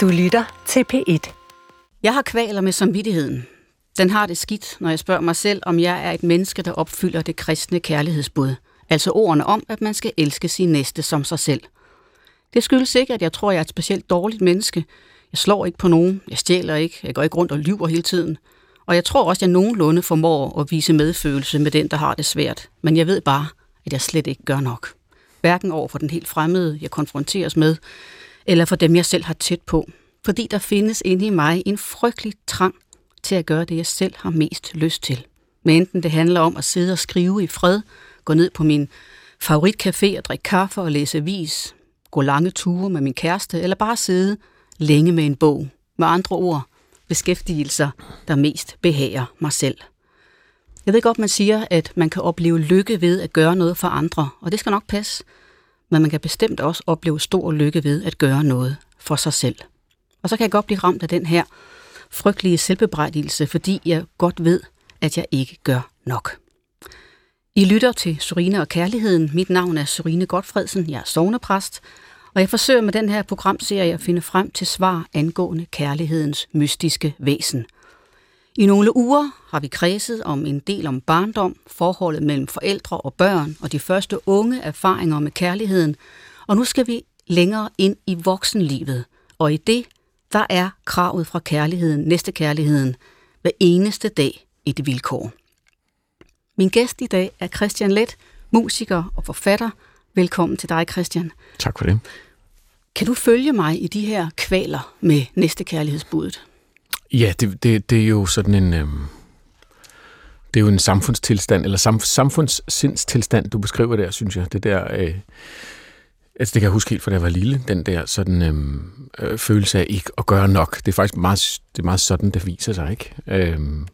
Du lytter til P1. Jeg har kvaler med samvittigheden. Den har det skidt, når jeg spørger mig selv, om jeg er et menneske, der opfylder det kristne kærlighedsbud. Altså ordene om, at man skal elske sin næste som sig selv. Det skyldes ikke, at jeg tror, jeg er et specielt dårligt menneske. Jeg slår ikke på nogen, jeg stjæler ikke, jeg går ikke rundt og lyver hele tiden. Og jeg tror også, at jeg nogenlunde formår at vise medfølelse med den, der har det svært. Men jeg ved bare, at jeg slet ikke gør nok. Hverken over for den helt fremmede, jeg konfronteres med, eller for dem, jeg selv har tæt på. Fordi der findes inde i mig en frygtelig trang til at gøre det, jeg selv har mest lyst til. Men enten det handler om at sidde og skrive i fred, gå ned på min favoritcafé og drikke kaffe og læse avis, gå lange ture med min kæreste, eller bare sidde længe med en bog. Med andre ord, beskæftigelser, der mest behager mig selv. Jeg ved godt, man siger, at man kan opleve lykke ved at gøre noget for andre, og det skal nok passe. Men man kan bestemt også opleve stor lykke ved at gøre noget for sig selv. Og så kan jeg godt blive ramt af den her frygtelige selvbebrejdelse, fordi jeg godt ved, at jeg ikke gør nok. I lytter til Sorine og Kærligheden. Mit navn er Sorine Godfredsen. Jeg er sovnepræst, og jeg forsøger med den her programserie at finde frem til svar angående kærlighedens mystiske væsen. I nogle uger har vi kredset om en del om barndom, forholdet mellem forældre og børn og de første unge erfaringer med kærligheden, og nu skal vi længere ind i voksenlivet, og i det, der er kravet fra kærligheden, næste kærligheden, hver eneste dag et vilkår. Min gæst i dag er Christian Let, musiker og forfatter. Velkommen til dig, Christian. Tak for det. Kan du følge mig i de her kvaler med næste kærlighedsbuddet? Ja, det, det, det er jo sådan en... Øh, det er jo en samfundstilstand, eller sam, samfundssindstilstand, du beskriver der, synes jeg. Det der... Øh, altså, det kan jeg huske helt fra da jeg var lille, den der sådan øhm, øh, følelse af ikke at gøre nok. Det er faktisk meget, det er meget sådan, det viser sig, ikke? Øhm,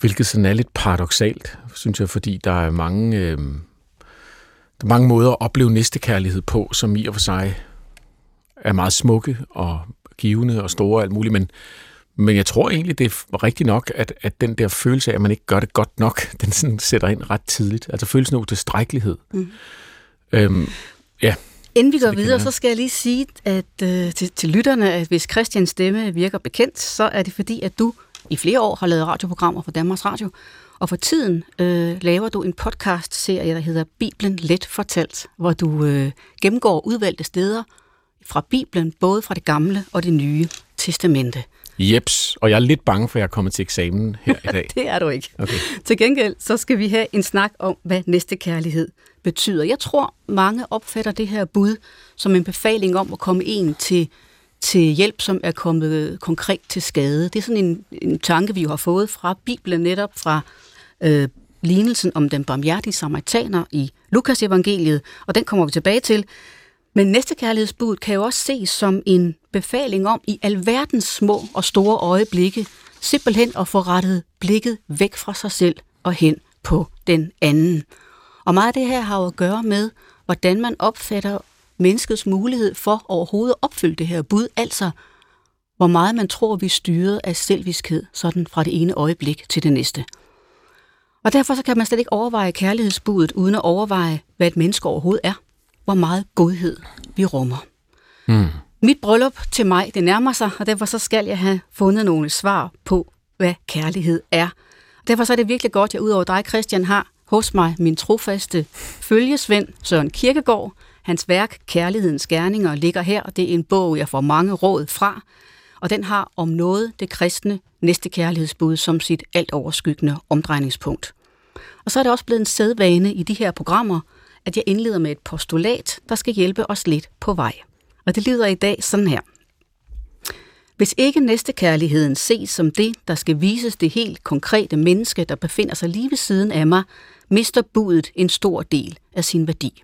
hvilket sådan er lidt paradoxalt, synes jeg, fordi der er mange... Øhm, der er mange måder at opleve næstekærlighed på, som i og for sig er meget smukke og givende og store og alt muligt, men, men jeg tror egentlig, det er rigtigt nok, at, at den der følelse af, at man ikke gør det godt nok, den sådan sætter ind ret tidligt. Altså følelsen af utilstrækkelighed. Mm. Øhm, ja. Inden vi går videre, så skal jeg lige sige at, øh, til, til lytterne, at hvis Christians stemme virker bekendt, så er det fordi, at du i flere år har lavet radioprogrammer for Danmarks Radio, og for tiden øh, laver du en podcast-serie, der hedder Bibelen Let Fortalt, hvor du øh, gennemgår udvalgte steder fra Bibelen, både fra det gamle og det nye testamente. Jeps, og jeg er lidt bange for, at jeg er kommet til eksamen her i dag. det er du ikke. Okay. Til gengæld, så skal vi have en snak om, hvad næste kærlighed betyder. Jeg tror, mange opfatter det her bud som en befaling om at komme en til, til hjælp, som er kommet konkret til skade. Det er sådan en, en tanke, vi har fået fra Bibelen, netop fra øh, lignelsen om den barmhjertige samaritaner i Lukas evangeliet, og den kommer vi tilbage til. Men næste kærlighedsbud kan jo også ses som en befaling om i alverdens små og store øjeblikke simpelthen at få rettet blikket væk fra sig selv og hen på den anden. Og meget af det her har jo at gøre med, hvordan man opfatter menneskets mulighed for overhovedet at opfylde det her bud, altså hvor meget man tror, vi er styret af selviskhed, sådan fra det ene øjeblik til det næste. Og derfor så kan man slet ikke overveje kærlighedsbudet, uden at overveje, hvad et menneske overhovedet er hvor meget godhed vi rummer. Mm. Mit bryllup til mig, det nærmer sig, og derfor så skal jeg have fundet nogle svar på, hvad kærlighed er. Derfor så er det virkelig godt, at jeg udover dig, Christian, har hos mig min trofaste følgesvend Søren Kirkegaard. Hans værk, Kærlighedens Gerninger, ligger her, og det er en bog, jeg får mange råd fra. Og den har om noget det kristne næste kærlighedsbud som sit alt overskyggende omdrejningspunkt. Og så er det også blevet en sædvane i de her programmer, at jeg indleder med et postulat, der skal hjælpe os lidt på vej. Og det lyder i dag sådan her. Hvis ikke næstekærligheden ses som det, der skal vises det helt konkrete menneske, der befinder sig lige ved siden af mig, mister budet en stor del af sin værdi.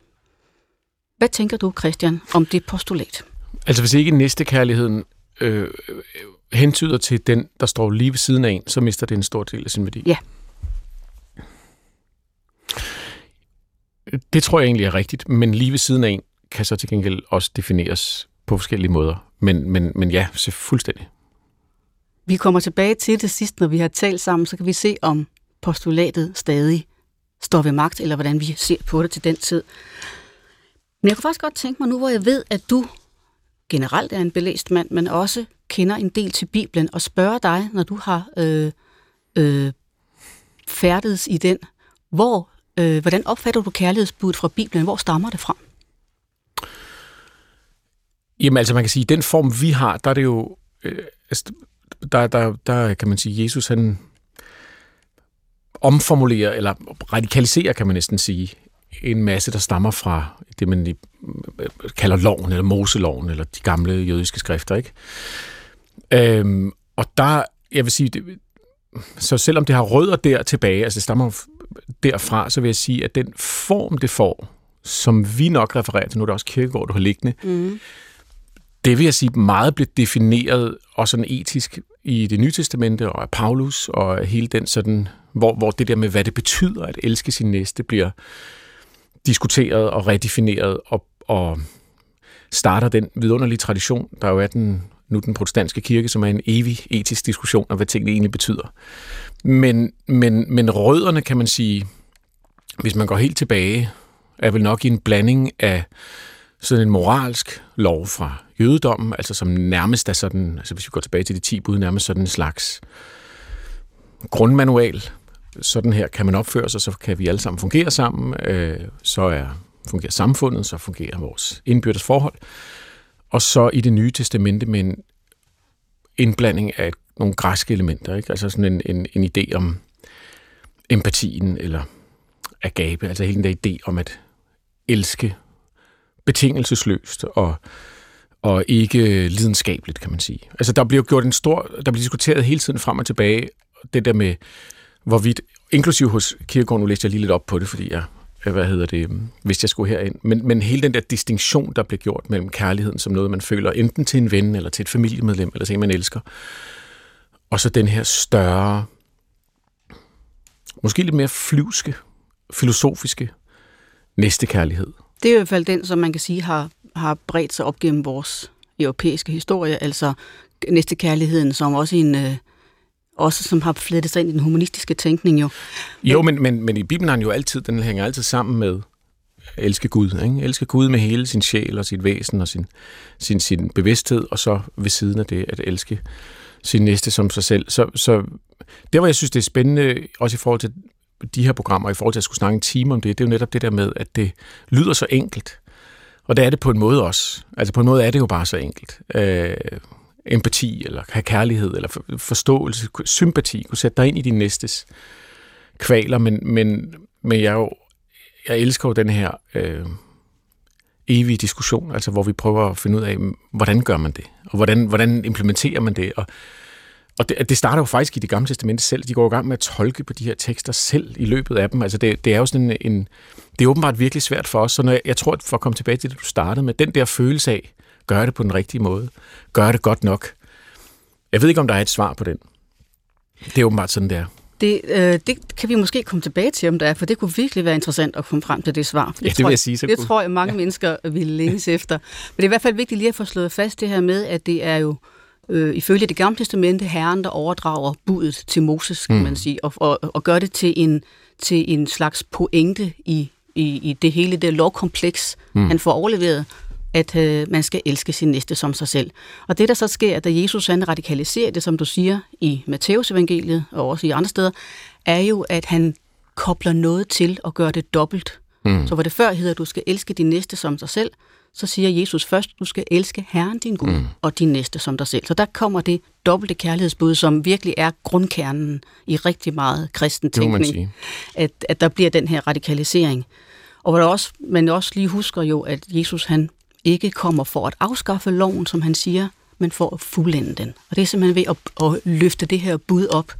Hvad tænker du, Christian, om det postulat? Altså hvis ikke næstekærligheden øh, hentyder til den, der står lige ved siden af en, så mister det en stor del af sin værdi. Ja. Det tror jeg egentlig er rigtigt, men lige ved siden af en kan så til gengæld også defineres på forskellige måder. Men, men, men ja, så fuldstændig. Vi kommer tilbage til det sidst, når vi har talt sammen, så kan vi se, om postulatet stadig står ved magt, eller hvordan vi ser på det til den tid. Men jeg kunne faktisk godt tænke mig nu, hvor jeg ved, at du generelt er en belæst mand, men også kender en del til Bibelen, og spørge dig, når du har øh, øh, færdedes i den, hvor, øh, hvordan opfatter du kærlighedsbuddet fra Bibelen? Hvor stammer det fra? Jamen altså, man kan sige, at den form, vi har, der er det jo... Øh, altså, der, der, der kan man sige, Jesus han omformulerer, eller radikaliserer, kan man næsten sige, en masse, der stammer fra det, man øh, kalder loven, eller Moseloven, eller de gamle jødiske skrifter, ikke? Øhm, og der, jeg vil sige, det, så selvom det har rødder der tilbage, altså det stammer derfra, så vil jeg sige, at den form, det får, som vi nok refererer til, nu er det også kirkegård, du har liggende, mm. det vil jeg sige meget blev defineret og sådan etisk i det nye testamente og af Paulus og hele den sådan, hvor, hvor det der med, hvad det betyder at elske sin næste, bliver diskuteret og redefineret og, og starter den vidunderlige tradition, der jo er den, nu den protestantiske kirke, som er en evig etisk diskussion om, hvad tingene egentlig betyder. Men, men, men rødderne, kan man sige, hvis man går helt tilbage, er vel nok i en blanding af sådan en moralsk lov fra jødedommen, altså som nærmest er sådan, altså hvis vi går tilbage til de 10 bud, nærmest sådan en slags grundmanual. Sådan her kan man opføre sig, så kan vi alle sammen fungere sammen. Øh, så er, fungerer samfundet, så fungerer vores indbyrdes forhold. Og så i det nye testamente med en indblanding af nogle græske elementer, ikke? altså sådan en, en, en idé om empatien eller agape, altså hele den der idé om at elske betingelsesløst og, og ikke lidenskabeligt, kan man sige. Altså der bliver gjort en stor, der bliver diskuteret hele tiden frem og tilbage, det der med, hvorvidt, inklusive hos Kierkegaard, nu læste jeg lige lidt op på det, fordi jeg Øh, hvad hedder det, hvis jeg skulle herind. Men, men hele den der distinktion, der blev gjort mellem kærligheden som noget, man føler enten til en ven, eller til et familiemedlem, eller til en, man elsker, og så den her større, måske lidt mere flyvske, filosofiske næste kærlighed. Det er i hvert fald den, som man kan sige har, har bredt sig op gennem vores europæiske historie, altså næste kærligheden, som også en... Øh, også som har flettet sig ind i den humanistiske tænkning jo. Jo, men, men, men i Bibelen har den jo altid, den hænger altid sammen med elske Gud. Ikke? Elske Gud med hele sin sjæl og sit væsen og sin, sin, sin bevidsthed, og så ved siden af det at elske sin næste som sig selv. Så, så det, hvor jeg synes, det er spændende, også i forhold til de her programmer, i forhold til at skulle snakke en time om det, det er jo netop det der med, at det lyder så enkelt. Og det er det på en måde også. Altså på en måde er det jo bare så enkelt. Øh, empati, eller have kærlighed, eller forståelse, sympati, kunne sætte dig ind i din næstes kvaler, men, men, men jeg, jo, jeg elsker jo den her øh, evige diskussion, altså hvor vi prøver at finde ud af, hvordan gør man det, og hvordan, hvordan implementerer man det, og, og det, det starter jo faktisk i det gamle testamente selv. De går i gang med at tolke på de her tekster selv i løbet af dem. Altså det, det er jo sådan en, en det er åbenbart virkelig svært for os, så når jeg, jeg tror, at for at komme tilbage til det, du startede med, den der følelse af, Gør det på den rigtige måde. Gør det godt nok. Jeg ved ikke, om der er et svar på den. Det er åbenbart sådan, det er. Det, øh, det kan vi måske komme tilbage til, om der er, for det kunne virkelig være interessant at komme frem til det svar. Det, ja, det vil jeg sige. Så det kunne. tror jeg, mange ja. mennesker vil længes efter. Men det er i hvert fald vigtigt lige at få slået fast det her med, at det er jo øh, ifølge det gamle testamente herren, der overdrager budet til Moses, kan mm. man sige, og, og, og gør det til en, til en slags pointe i, i, i det hele det lovkompleks, mm. han får overleveret, at øh, man skal elske sin næste som sig selv. Og det, der så sker, da Jesus han radikaliserer det, som du siger, i Matteus evangeliet og også i andre steder, er jo, at han kobler noget til og gør det dobbelt. Mm. Så hvor det før hedder, at du skal elske din næste som dig selv, så siger Jesus først, du skal elske Herren din Gud mm. og din næste som dig selv. Så der kommer det dobbelte kærlighedsbud, som virkelig er grundkernen i rigtig meget kristen tænkning, at, at der bliver den her radikalisering. Og hvor der også, man også lige husker jo, at Jesus han ikke kommer for at afskaffe loven, som han siger, men for at fuldende den. Og det er simpelthen ved at, at løfte det her bud op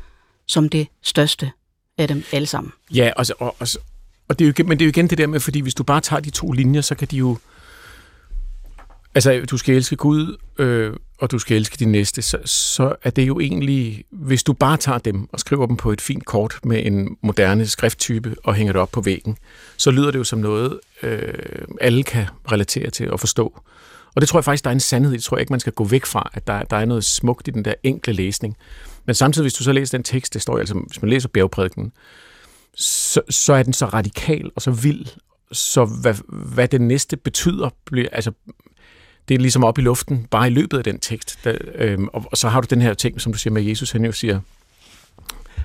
som det største af dem alle sammen. Ja, og, og, og, og det er jo, men det er jo igen det der med, fordi hvis du bare tager de to linjer, så kan de jo Altså, du skal elske Gud, øh, og du skal elske din næste, så, så er det jo egentlig, hvis du bare tager dem og skriver dem på et fint kort med en moderne skrifttype og hænger det op på væggen, så lyder det jo som noget, øh, alle kan relatere til og forstå. Og det tror jeg faktisk, der er en sandhed. i. Det tror jeg ikke, man skal gå væk fra, at der, der er noget smukt i den der enkle læsning. Men samtidig, hvis du så læser den tekst, det står altså, hvis man læser bjergprædiken, så, så er den så radikal og så vild, så hvad, hvad det næste betyder, bliver, altså det er ligesom op i luften, bare i løbet af den tekst. Der, øh, og, og så har du den her ting, som du siger med Jesus, han jo siger,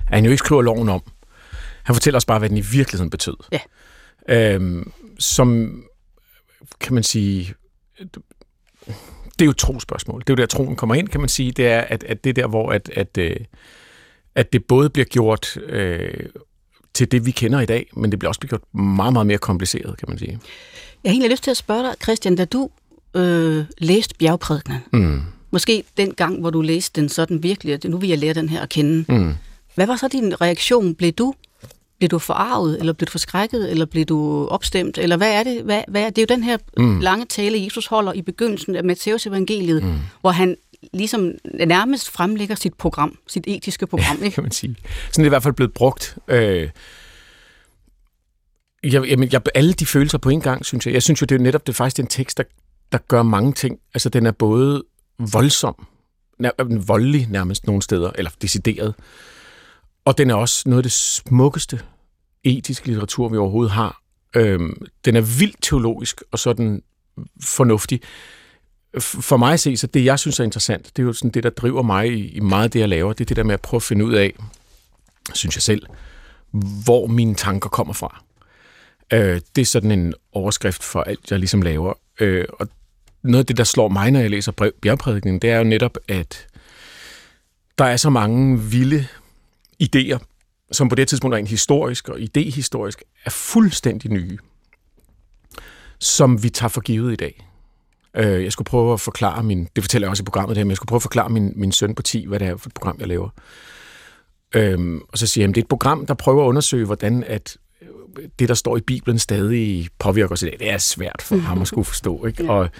at han jo ikke skriver loven om. Han fortæller os bare, hvad den i virkeligheden betød. Ja. Øh, som, kan man sige, det er jo et trospørgsmål. Det er jo der, troen kommer ind, kan man sige. Det er, at, at det er der, hvor at, at, øh, at det både bliver gjort øh, til det, vi kender i dag, men det bliver også gjort meget, meget mere kompliceret, kan man sige. Jeg har egentlig lyst til at spørge dig, Christian, da du øh, læste bjergprædikenen, Mm. måske den gang, hvor du læste den sådan virkelig, at nu vil jeg lære den her at kende. Mm. Hvad var så din reaktion? Blev du, blev du forarvet, eller blev du forskrækket, eller blev du opstemt? Eller hvad er det? Hvad, hvad er, det er jo den her mm. lange tale, Jesus holder i begyndelsen af Matteus evangeliet, mm. hvor han ligesom nærmest fremlægger sit program, sit etiske program. Ikke? kan man sige. Sådan er det i hvert fald blevet brugt. Øh, jeg, jamen, jeg, alle de følelser på en gang, synes jeg. Jeg synes jo, det er netop det er faktisk en tekst, der, der gør mange ting. Altså, den er både voldsom, nær, øh, voldelig nærmest nogle steder, eller decideret, og den er også noget af det smukkeste etiske litteratur, vi overhovedet har. Øhm, den er vildt teologisk, og sådan fornuftig. For mig at se, så det jeg synes er interessant, det er jo sådan det, der driver mig i, i meget af det, jeg laver, det er det der med at prøve at finde ud af, synes jeg selv, hvor mine tanker kommer fra. Øh, det er sådan en overskrift for alt, jeg ligesom laver. Øh, og noget af det, der slår mig, når jeg læser bjergprædikningen, det er jo netop, at der er så mange vilde idéer, som på det tidspunkt rent historisk og idehistorisk er fuldstændig nye, som vi tager for givet i dag. Øh, jeg skulle prøve at forklare min, det fortæller jeg også i programmet her, men jeg skulle prøve at forklare min, min søn på 10, hvad det er for et program, jeg laver. Øhm, og så siger jeg, at det er et program, der prøver at undersøge, hvordan at øh, det, der står i Bibelen, stadig påvirker os i dag. Det er svært for ham at skulle forstå. Ikke? Og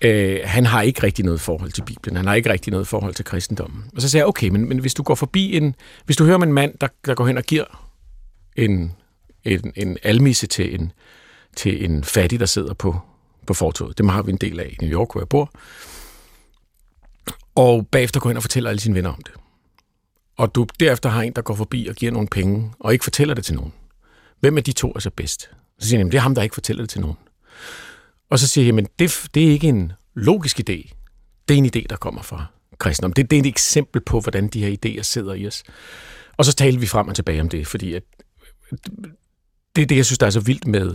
øh, han har ikke rigtig noget forhold til Bibelen. Han har ikke rigtig noget forhold til kristendommen. Og så siger jeg, okay, men, men hvis du går forbi en... Hvis du hører om en mand, der, der går hen og giver en, en, en almisse til en, til en fattig, der sidder på, på fortoget. Dem har vi en del af i New York, hvor jeg bor. Og bagefter går hen og fortæller alle sine venner om det. Og du derefter har en, der går forbi og giver nogle penge, og ikke fortæller det til nogen. Hvem af de to er så bedst? Så siger han, det er ham, der ikke fortæller det til nogen. Og så siger jeg, men det, det er ikke en logisk idé. Det er en idé, der kommer fra kristendom. Det, det er et eksempel på, hvordan de her idéer sidder i os. Og så taler vi frem og tilbage om det, fordi at det er det, jeg synes, der er så vildt med,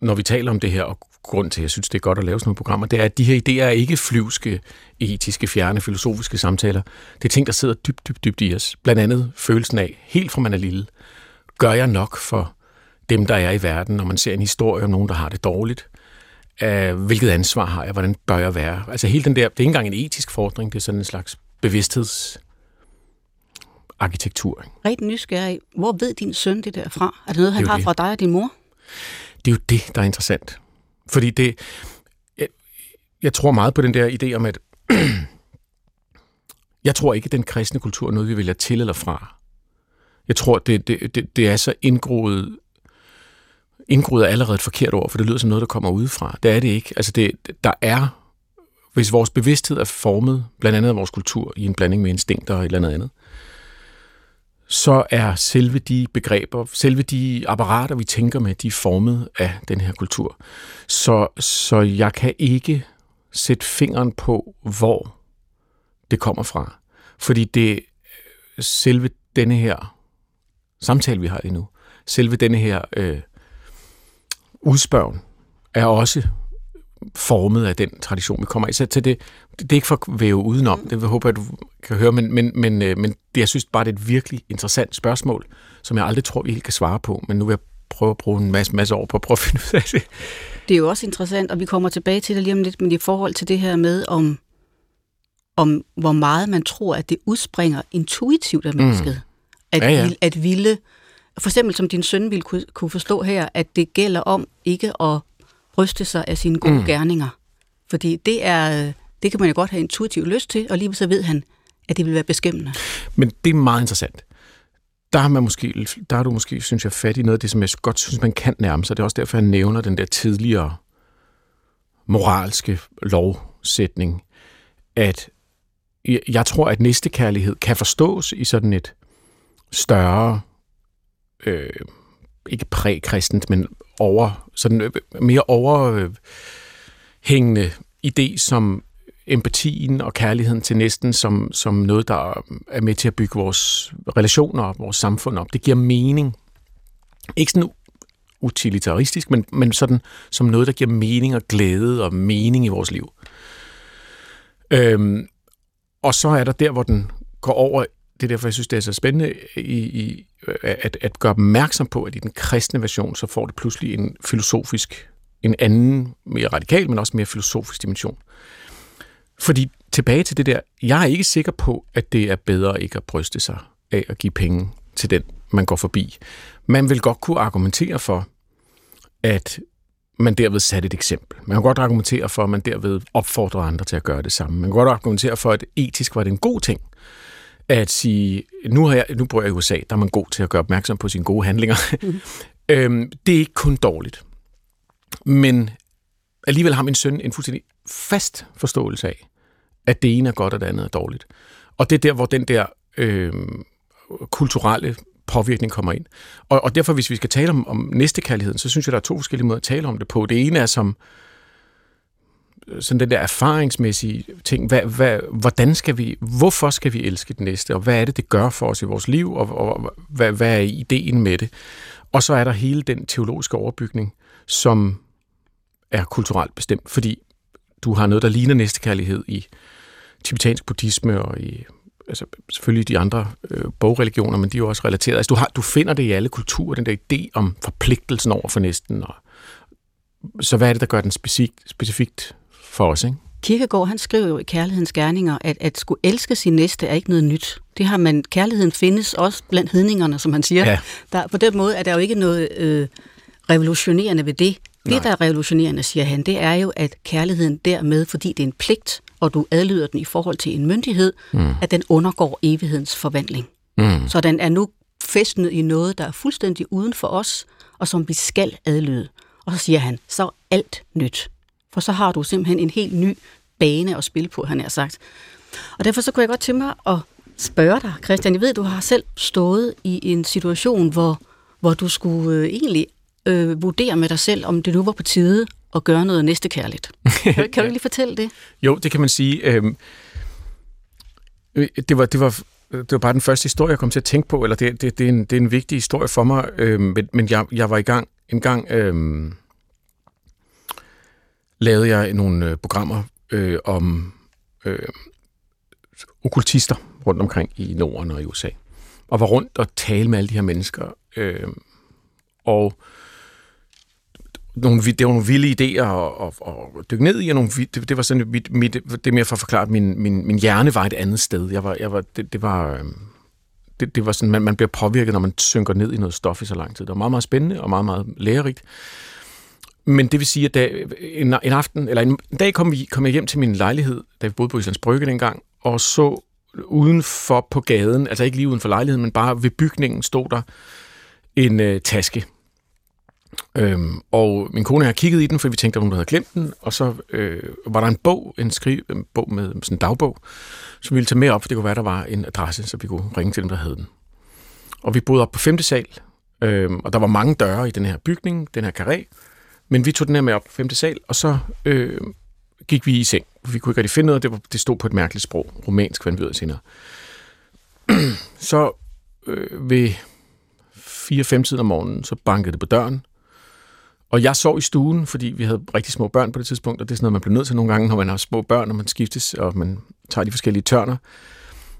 når vi taler om det her, og grund til, at jeg synes, det er godt at lave sådan nogle programmer, det er, at de her idéer er ikke flyvske, etiske, fjerne, filosofiske samtaler. Det er ting, der sidder dybt, dybt, dybt i os. Blandt andet følelsen af, helt fra man er lille, gør jeg nok for dem, der er i verden, når man ser en historie om nogen, der har det dårligt? Uh, hvilket ansvar har jeg? Hvordan bør jeg være? Altså hele den der, det er ikke engang en etisk fordring, det er sådan en slags bevidsthedsarkitektur. Ikke? Rigt nysgerrig. Hvor ved din søn det der fra? Er det noget, han Det har det. fra dig og din mor? Det er jo det, der er interessant. Fordi det, jeg, jeg tror meget på den der idé om, at jeg tror ikke, at den kristne kultur er noget, vi vælger til eller fra. Jeg tror, det, det, det, det er så indgroet, indgroet er allerede et forkert ord, for det lyder som noget, der kommer udefra. Det er det ikke. Altså det, der er, hvis vores bevidsthed er formet, blandt andet af vores kultur, i en blanding med instinkter og et eller andet andet, så er selve de begreber, selve de apparater, vi tænker med, de er formet af den her kultur. Så, så jeg kan ikke sætte fingeren på, hvor det kommer fra. Fordi det selve denne her samtale, vi har lige nu, selve denne her øh, udspørgen, er også formet af den tradition, vi kommer i. Så til det, det er ikke for at væve udenom, det håber jeg, du kan høre, men, men, men, øh, men det, jeg synes bare, det er et virkelig interessant spørgsmål, som jeg aldrig tror, vi helt kan svare på, men nu vil jeg prøve at bruge en masse, masse år på at prøve at finde ud af det. Det er jo også interessant, og vi kommer tilbage til det lige om lidt, men i forhold til det her med, om, om hvor meget man tror, at det udspringer intuitivt af mennesket. Mm. At, Ja, ja. vil- at ville, for eksempel som din søn ville kunne, kunne forstå her, at det gælder om ikke at bryste sig af sine gode mm. gerninger. Fordi det er, det kan man jo godt have intuitivt lyst til, og lige så ved han, at det vil være beskæmmende. Men det er meget interessant. Der har, man måske, der har du måske, synes jeg, fat i noget af det, som jeg godt synes, man kan nærme sig. Det er også derfor, jeg nævner den der tidligere moralske lovsætning, at jeg- jeg tror, at næstekærlighed kan forstås i sådan et større, øh, ikke prækristent, men over, sådan øh, mere overhængende idé som empatien og kærligheden til næsten som, som noget, der er med til at bygge vores relationer og vores samfund op. Det giver mening. Ikke sådan utilitaristisk, men, men sådan som noget, der giver mening og glæde og mening i vores liv. Øhm, og så er der der, hvor den går over, det er derfor, jeg synes, det er så spændende, i, i, at, at gøre opmærksom på, at i den kristne version, så får det pludselig en filosofisk, en anden, mere radikal, men også mere filosofisk dimension. Fordi tilbage til det der, jeg er ikke sikker på, at det er bedre ikke at bryste sig af at give penge til den, man går forbi. Man vil godt kunne argumentere for, at man derved satte et eksempel. Man kan godt argumentere for, at man derved opfordrer andre til at gøre det samme. Man kan godt argumentere for, at etisk var det en god ting at sige, nu, har jeg, nu bor jeg i USA, der er man god til at gøre opmærksom på sine gode handlinger. Mm. øhm, det er ikke kun dårligt. Men alligevel har min søn en fuldstændig fast forståelse af, at det ene er godt, og det andet er dårligt. Og det er der, hvor den der øh, kulturelle påvirkning kommer ind. Og, og derfor, hvis vi skal tale om, om næstekærligheden, så synes jeg, der er to forskellige måder at tale om det på. Det ene er som sådan den der erfaringsmæssige ting. Hvad, hvad, hvordan skal vi, hvorfor skal vi elske den næste, og hvad er det, det gør for os i vores liv, og, og hvad, hvad er ideen med det? Og så er der hele den teologiske overbygning, som er kulturelt bestemt, fordi du har noget, der ligner næstekærlighed i tibetansk buddhisme og i altså selvfølgelig de andre øh, bogreligioner, men de er jo også relateret. Altså du, har, du finder det i alle kulturer, den der idé om forpligtelsen over for næsten. Og, så hvad er det, der gør den specifikt, specifikt for os? Ikke? Kirkegaard, han skriver jo i Kærlighedens Gerninger, at at skulle elske sin næste er ikke noget nyt. Det har man, kærligheden findes også blandt hedningerne, som han siger. Ja. Der, på den måde er der jo ikke noget øh, revolutionerende ved det. Det, Nej. der er revolutionerende, siger han, det er jo, at kærligheden dermed, fordi det er en pligt, og du adlyder den i forhold til en myndighed, mm. at den undergår evighedens forvandling. Mm. Så den er nu festnet i noget, der er fuldstændig uden for os, og som vi skal adlyde. Og så siger han, så alt nyt. For så har du simpelthen en helt ny bane at spille på, han har sagt. Og derfor så kunne jeg godt tænke mig at spørge dig, Christian. Jeg ved, du har selv stået i en situation, hvor, hvor du skulle øh, egentlig øh, vurdere med dig selv, om det nu var på tide at gøre noget næstekærligt. Kan, kan du lige fortælle det? Jo, det kan man sige. Øh, det, var, det, var, det var bare den første historie, jeg kom til at tænke på, eller det, det, det, er, en, det er en vigtig historie for mig, øh, men, men jeg, jeg var i gang en gang... Øh, lavede jeg nogle øh, programmer øh, om øh, okkultister rundt omkring i Norden og i USA. Og var rundt og tale med alle de her mennesker. Øh, og nogle, det var nogle vilde idéer at, at, at dykke ned i, og nogle, det, det var sådan mit, mit, det mere for at forklare, at min, min, min hjerne var et andet sted. Jeg var, jeg var, det, det var, øh, det, det var sådan, man, man bliver påvirket, når man synker ned i noget stof i så lang tid. Det var meget, meget spændende og meget, meget lærerigt. Men det vil sige, at da, en, en aften, eller en, en dag kom, vi, kom jeg hjem til min lejlighed, da vi boede på Islands Brygge dengang, og så udenfor på gaden, altså ikke lige uden for lejligheden, men bare ved bygningen stod der en øh, taske. Øhm, og min kone har kigget i den, for vi tænkte, at hun havde glemt den, og så øh, var der en bog, en, skriv, en bog med sådan en dagbog, som vi ville tage med op, for det kunne være, der var en adresse, så vi kunne ringe til dem, der havde den. Og vi boede op på 5. sal, øh, og der var mange døre i den her bygning, den her karé, men vi tog den her med op på femte sal, og så øh, gik vi i seng. Vi kunne ikke rigtig finde noget, det, var, det stod på et mærkeligt sprog. Romansk fandt vi ud af senere. så øh, ved 4-5 tiden om morgenen, så bankede det på døren. Og jeg sov i stuen, fordi vi havde rigtig små børn på det tidspunkt, og det er sådan noget, man bliver nødt til nogle gange, når man har små børn, og man skiftes, og man tager de forskellige tørner.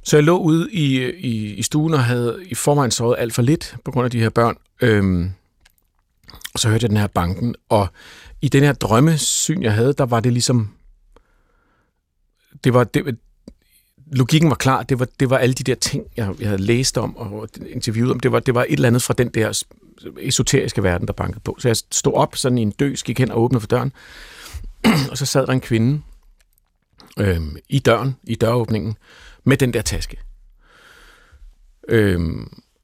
Så jeg lå ude i, i, i stuen og havde i forvejen sovet alt for lidt på grund af de her børn. Øhm, og så hørte jeg den her banken, og i den her drømmesyn, jeg havde, der var det ligesom... Det var, det, logikken var klar. Det var, det var alle de der ting, jeg, jeg havde læst om og interviewet om. Det var, det var et eller andet fra den der esoteriske verden, der bankede på. Så jeg stod op sådan i en døs, gik hen og åbnede for døren, og så sad der en kvinde øh, i døren, i døråbningen, med den der taske. Øh,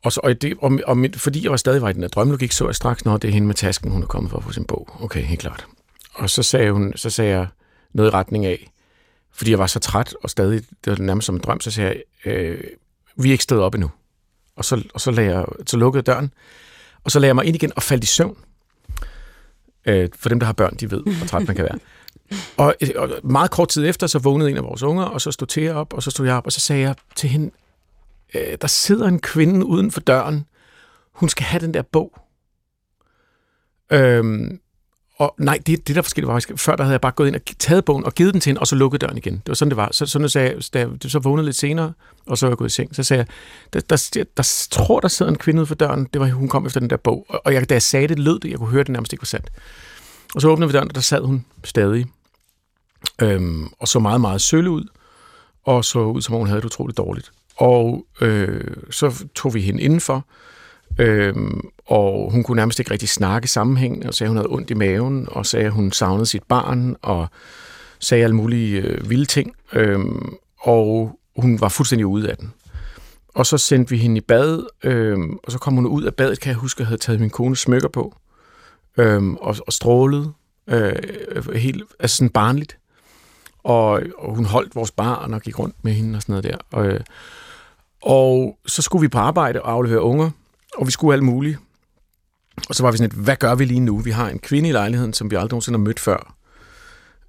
og, så, og, det, og, og mit, fordi jeg var stadig var i den der drømmelogik, så jeg straks, når det er hende med tasken, hun er kommet for at få sin bog. Okay, helt klart. Og så sagde, hun, så sagde jeg noget i retning af, fordi jeg var så træt, og stadig, det var nærmest som en drøm, så sagde jeg, øh, vi er ikke stået op endnu. Og så, og så, lagde jeg, så lukkede jeg døren, og så lagde jeg mig ind igen og faldt i søvn. Øh, for dem, der har børn, de ved, hvor træt man kan være. og, øh, og meget kort tid efter, så vågnede en af vores unger, og så stod Thea op, og så stod jeg op, og så sagde jeg til hende, øh, der sidder en kvinde uden for døren, hun skal have den der bog. Øhm, og nej, det, det der forskellige var, før der havde jeg bare gået ind og taget bogen og givet den til hende, og så lukket døren igen. Det var sådan, det var. Så, så sagde jeg, da jeg så vågnede lidt senere, og så var jeg gået i seng, så sagde jeg, der, der, der, der tror, der sidder en kvinde ude for døren. Det var, hun kom efter den der bog. Og jeg, da jeg sagde det, lød det, jeg kunne høre, det nærmest ikke var sandt. Og så åbnede vi døren, og der sad hun stadig. Øhm, og så meget, meget sølle ud, og så ud, som om hun havde det utroligt dårligt. Og øh, så tog vi hende indenfor, øh, og hun kunne nærmest ikke rigtig snakke sammenhængende, og sagde, at hun havde ondt i maven, og sagde, at hun savnede sit barn, og sagde alle mulige øh, vilde ting. øh, og hun var fuldstændig ude af den. Og så sendte vi hende i bad, øh, og så kom hun ud af badet, kan jeg huske, at jeg havde taget min kone smykker på, øh, og, og strålede øh, helt, altså sådan barnligt. Og, og hun holdt vores barn og gik rundt med hende og sådan noget der. Og, øh, og så skulle vi på arbejde og aflevere unger, og vi skulle alt muligt. Og så var vi sådan lidt, hvad gør vi lige nu? Vi har en kvinde i lejligheden, som vi aldrig nogensinde har mødt før,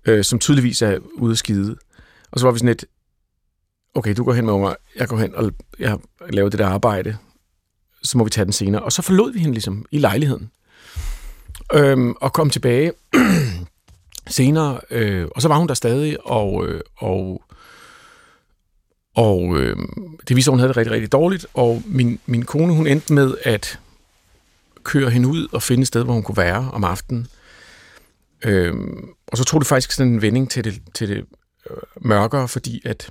øh, som tydeligvis er ude at skide. Og så var vi sådan lidt, okay, du går hen med unger, jeg går hen og jeg laver det der arbejde, så må vi tage den senere. Og så forlod vi hende ligesom i lejligheden. Øhm, og kom tilbage senere, øh, og så var hun der stadig, og, øh, og og øh, det viser, at hun havde det rigtig, rigtig dårligt, og min, min kone, hun endte med at køre hende ud og finde et sted, hvor hun kunne være om aftenen. Øh, og så tog det faktisk sådan en vending til det, til det øh, mørkere, fordi at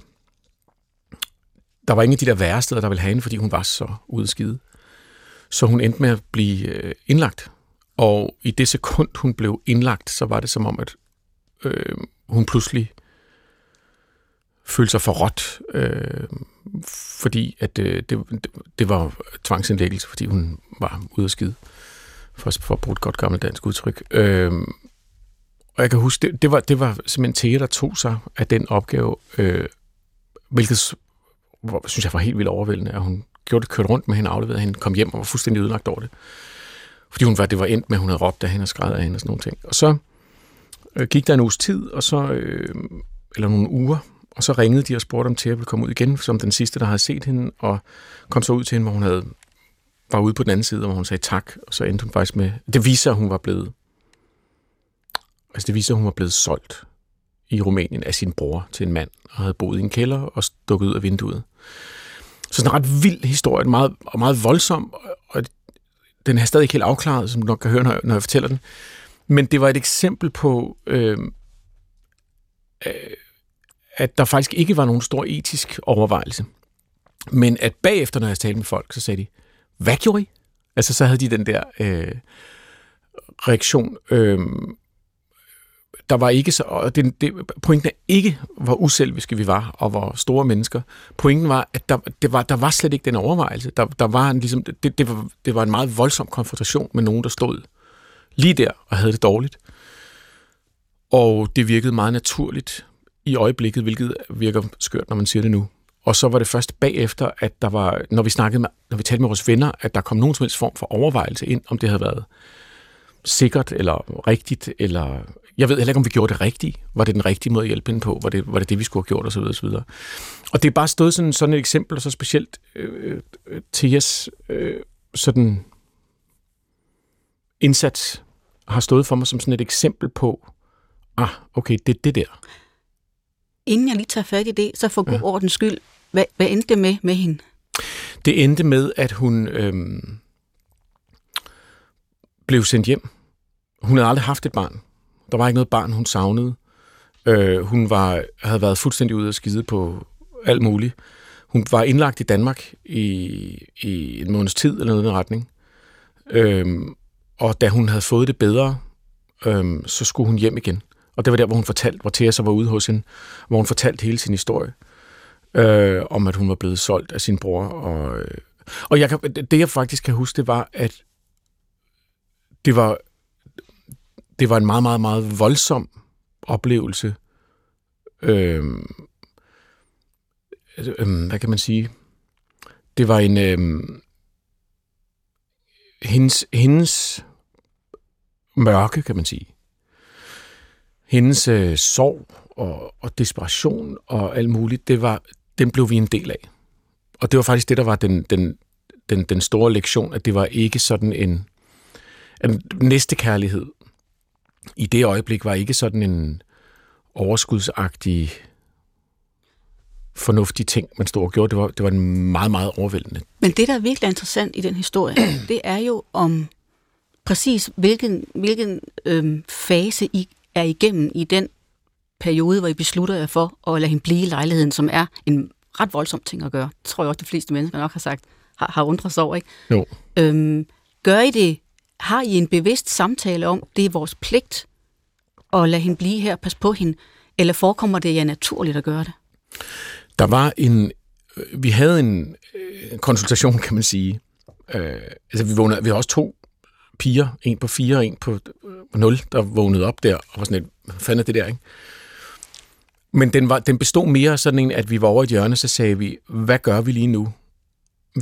der var ingen af de der værre steder, der ville have hende, fordi hun var så udskide. Så hun endte med at blive øh, indlagt. Og i det sekund, hun blev indlagt, så var det som om, at øh, hun pludselig følte sig forrådt, øh, fordi at øh, det, det, var tvangsindlæggelse, fordi hun var ude af skide, for, for at bruge et godt gammelt dansk udtryk. Øh, og jeg kan huske, det, det, var, det var simpelthen Thea, der tog sig af den opgave, øh, hvilket hvor, synes jeg var helt vildt overvældende, at hun gjorde det, kørte rundt med hende, afleverede hende, kom hjem og var fuldstændig ødelagt over det. Fordi hun var, det var endt med, at hun havde råbt af hende og skrevet af hende og sådan nogle ting. Og så øh, gik der en uges tid, og så, øh, eller nogle uger, og så ringede de og spurgte, om Thea ville komme ud igen, som den sidste, der havde set hende, og kom så ud til hende, hvor hun havde, var ude på den anden side, hvor hun sagde tak, og så endte hun faktisk med... Det viser, at hun var blevet... Altså, det viser, at hun var blevet solgt i Rumænien af sin bror til en mand, og havde boet i en kælder og stukket ud af vinduet. Så sådan en ret vild historie, meget, og meget voldsom, og den er stadig ikke helt afklaret, som du nok kan høre, når jeg, når jeg fortæller den. Men det var et eksempel på... Øh, øh, at der faktisk ikke var nogen stor etisk overvejelse. Men at bagefter, når jeg talte med folk, så sagde de, hvad gjorde I? Altså, så havde de den der øh, reaktion. Øh, der var ikke så... Og det, det, pointen er ikke, hvor uselviske vi var, og hvor store mennesker. Pointen var, at der, det var, der var slet ikke den overvejelse. Der, der var en, ligesom, det, det, var, det var en meget voldsom konfrontation med nogen, der stod lige der og havde det dårligt. Og det virkede meget naturligt i øjeblikket, hvilket virker skørt, når man siger det nu. Og så var det først bagefter, at der var, når vi snakkede med, når vi talte med vores venner, at der kom nogen som helst form for overvejelse ind, om det havde været sikkert eller rigtigt, eller jeg ved heller ikke, om vi gjorde det rigtigt. Var det den rigtige måde at hjælpe hende på? Var det var det, det vi skulle have gjort, osv. osv. Og det er bare stået sådan, sådan et eksempel, og så specielt øh, øh, Thias øh, sådan indsats har stået for mig som sådan et eksempel på, ah, okay, det er det der. Inden jeg lige tager fat i det, så for god ja. ordens skyld, hvad, hvad endte det med med hende? Det endte med, at hun øhm, blev sendt hjem. Hun havde aldrig haft et barn. Der var ikke noget barn, hun savnede. Øh, hun var, havde været fuldstændig ude af skide på alt muligt. Hun var indlagt i Danmark i, i en måneds tid, eller noget i den retning. Øhm, og da hun havde fået det bedre, øhm, så skulle hun hjem igen. Og det var der, hvor hun fortalte, hvor Thea så var ude hos hende, hvor hun fortalte hele sin historie, øh, om at hun var blevet solgt af sin bror. Og, øh, og jeg kan, det, jeg faktisk kan huske, det var, at det var, det var en meget, meget, meget voldsom oplevelse. Øh, øh, hvad kan man sige? Det var en... Øh, hendes, hendes mørke, kan man sige hendes øh, sorg og, og desperation og alt muligt, det var, den blev vi en del af. Og det var faktisk det, der var den, den, den, den store lektion, at det var ikke sådan en, en næste kærlighed i det øjeblik var ikke sådan en overskudsagtig fornuftig ting, man stod og gjorde. Det var, det var en meget, meget overvældende. Men det, der er virkelig interessant i den historie, det er jo om præcis hvilken, hvilken øhm, fase I er igennem i den periode, hvor I beslutter jer for at lade hende blive i lejligheden, som er en ret voldsom ting at gøre. Det tror jeg også, de fleste mennesker nok har sagt, har, har undret sig over, ikke? Jo. Øhm, gør I det, har I en bevidst samtale om, det er vores pligt at lade hende blive her, pas på hende, eller forekommer det jer naturligt at gøre det? Der var en, øh, vi havde en øh, konsultation, kan man sige. Øh, altså vi, vågnede, vi havde også to piger, en på fire og en på, på nul, der vågnede op der, og var sådan et, hvad fanden er det der, ikke? Men den, var, den bestod mere sådan en, at vi var over i et hjørne, så sagde vi, hvad gør vi lige nu?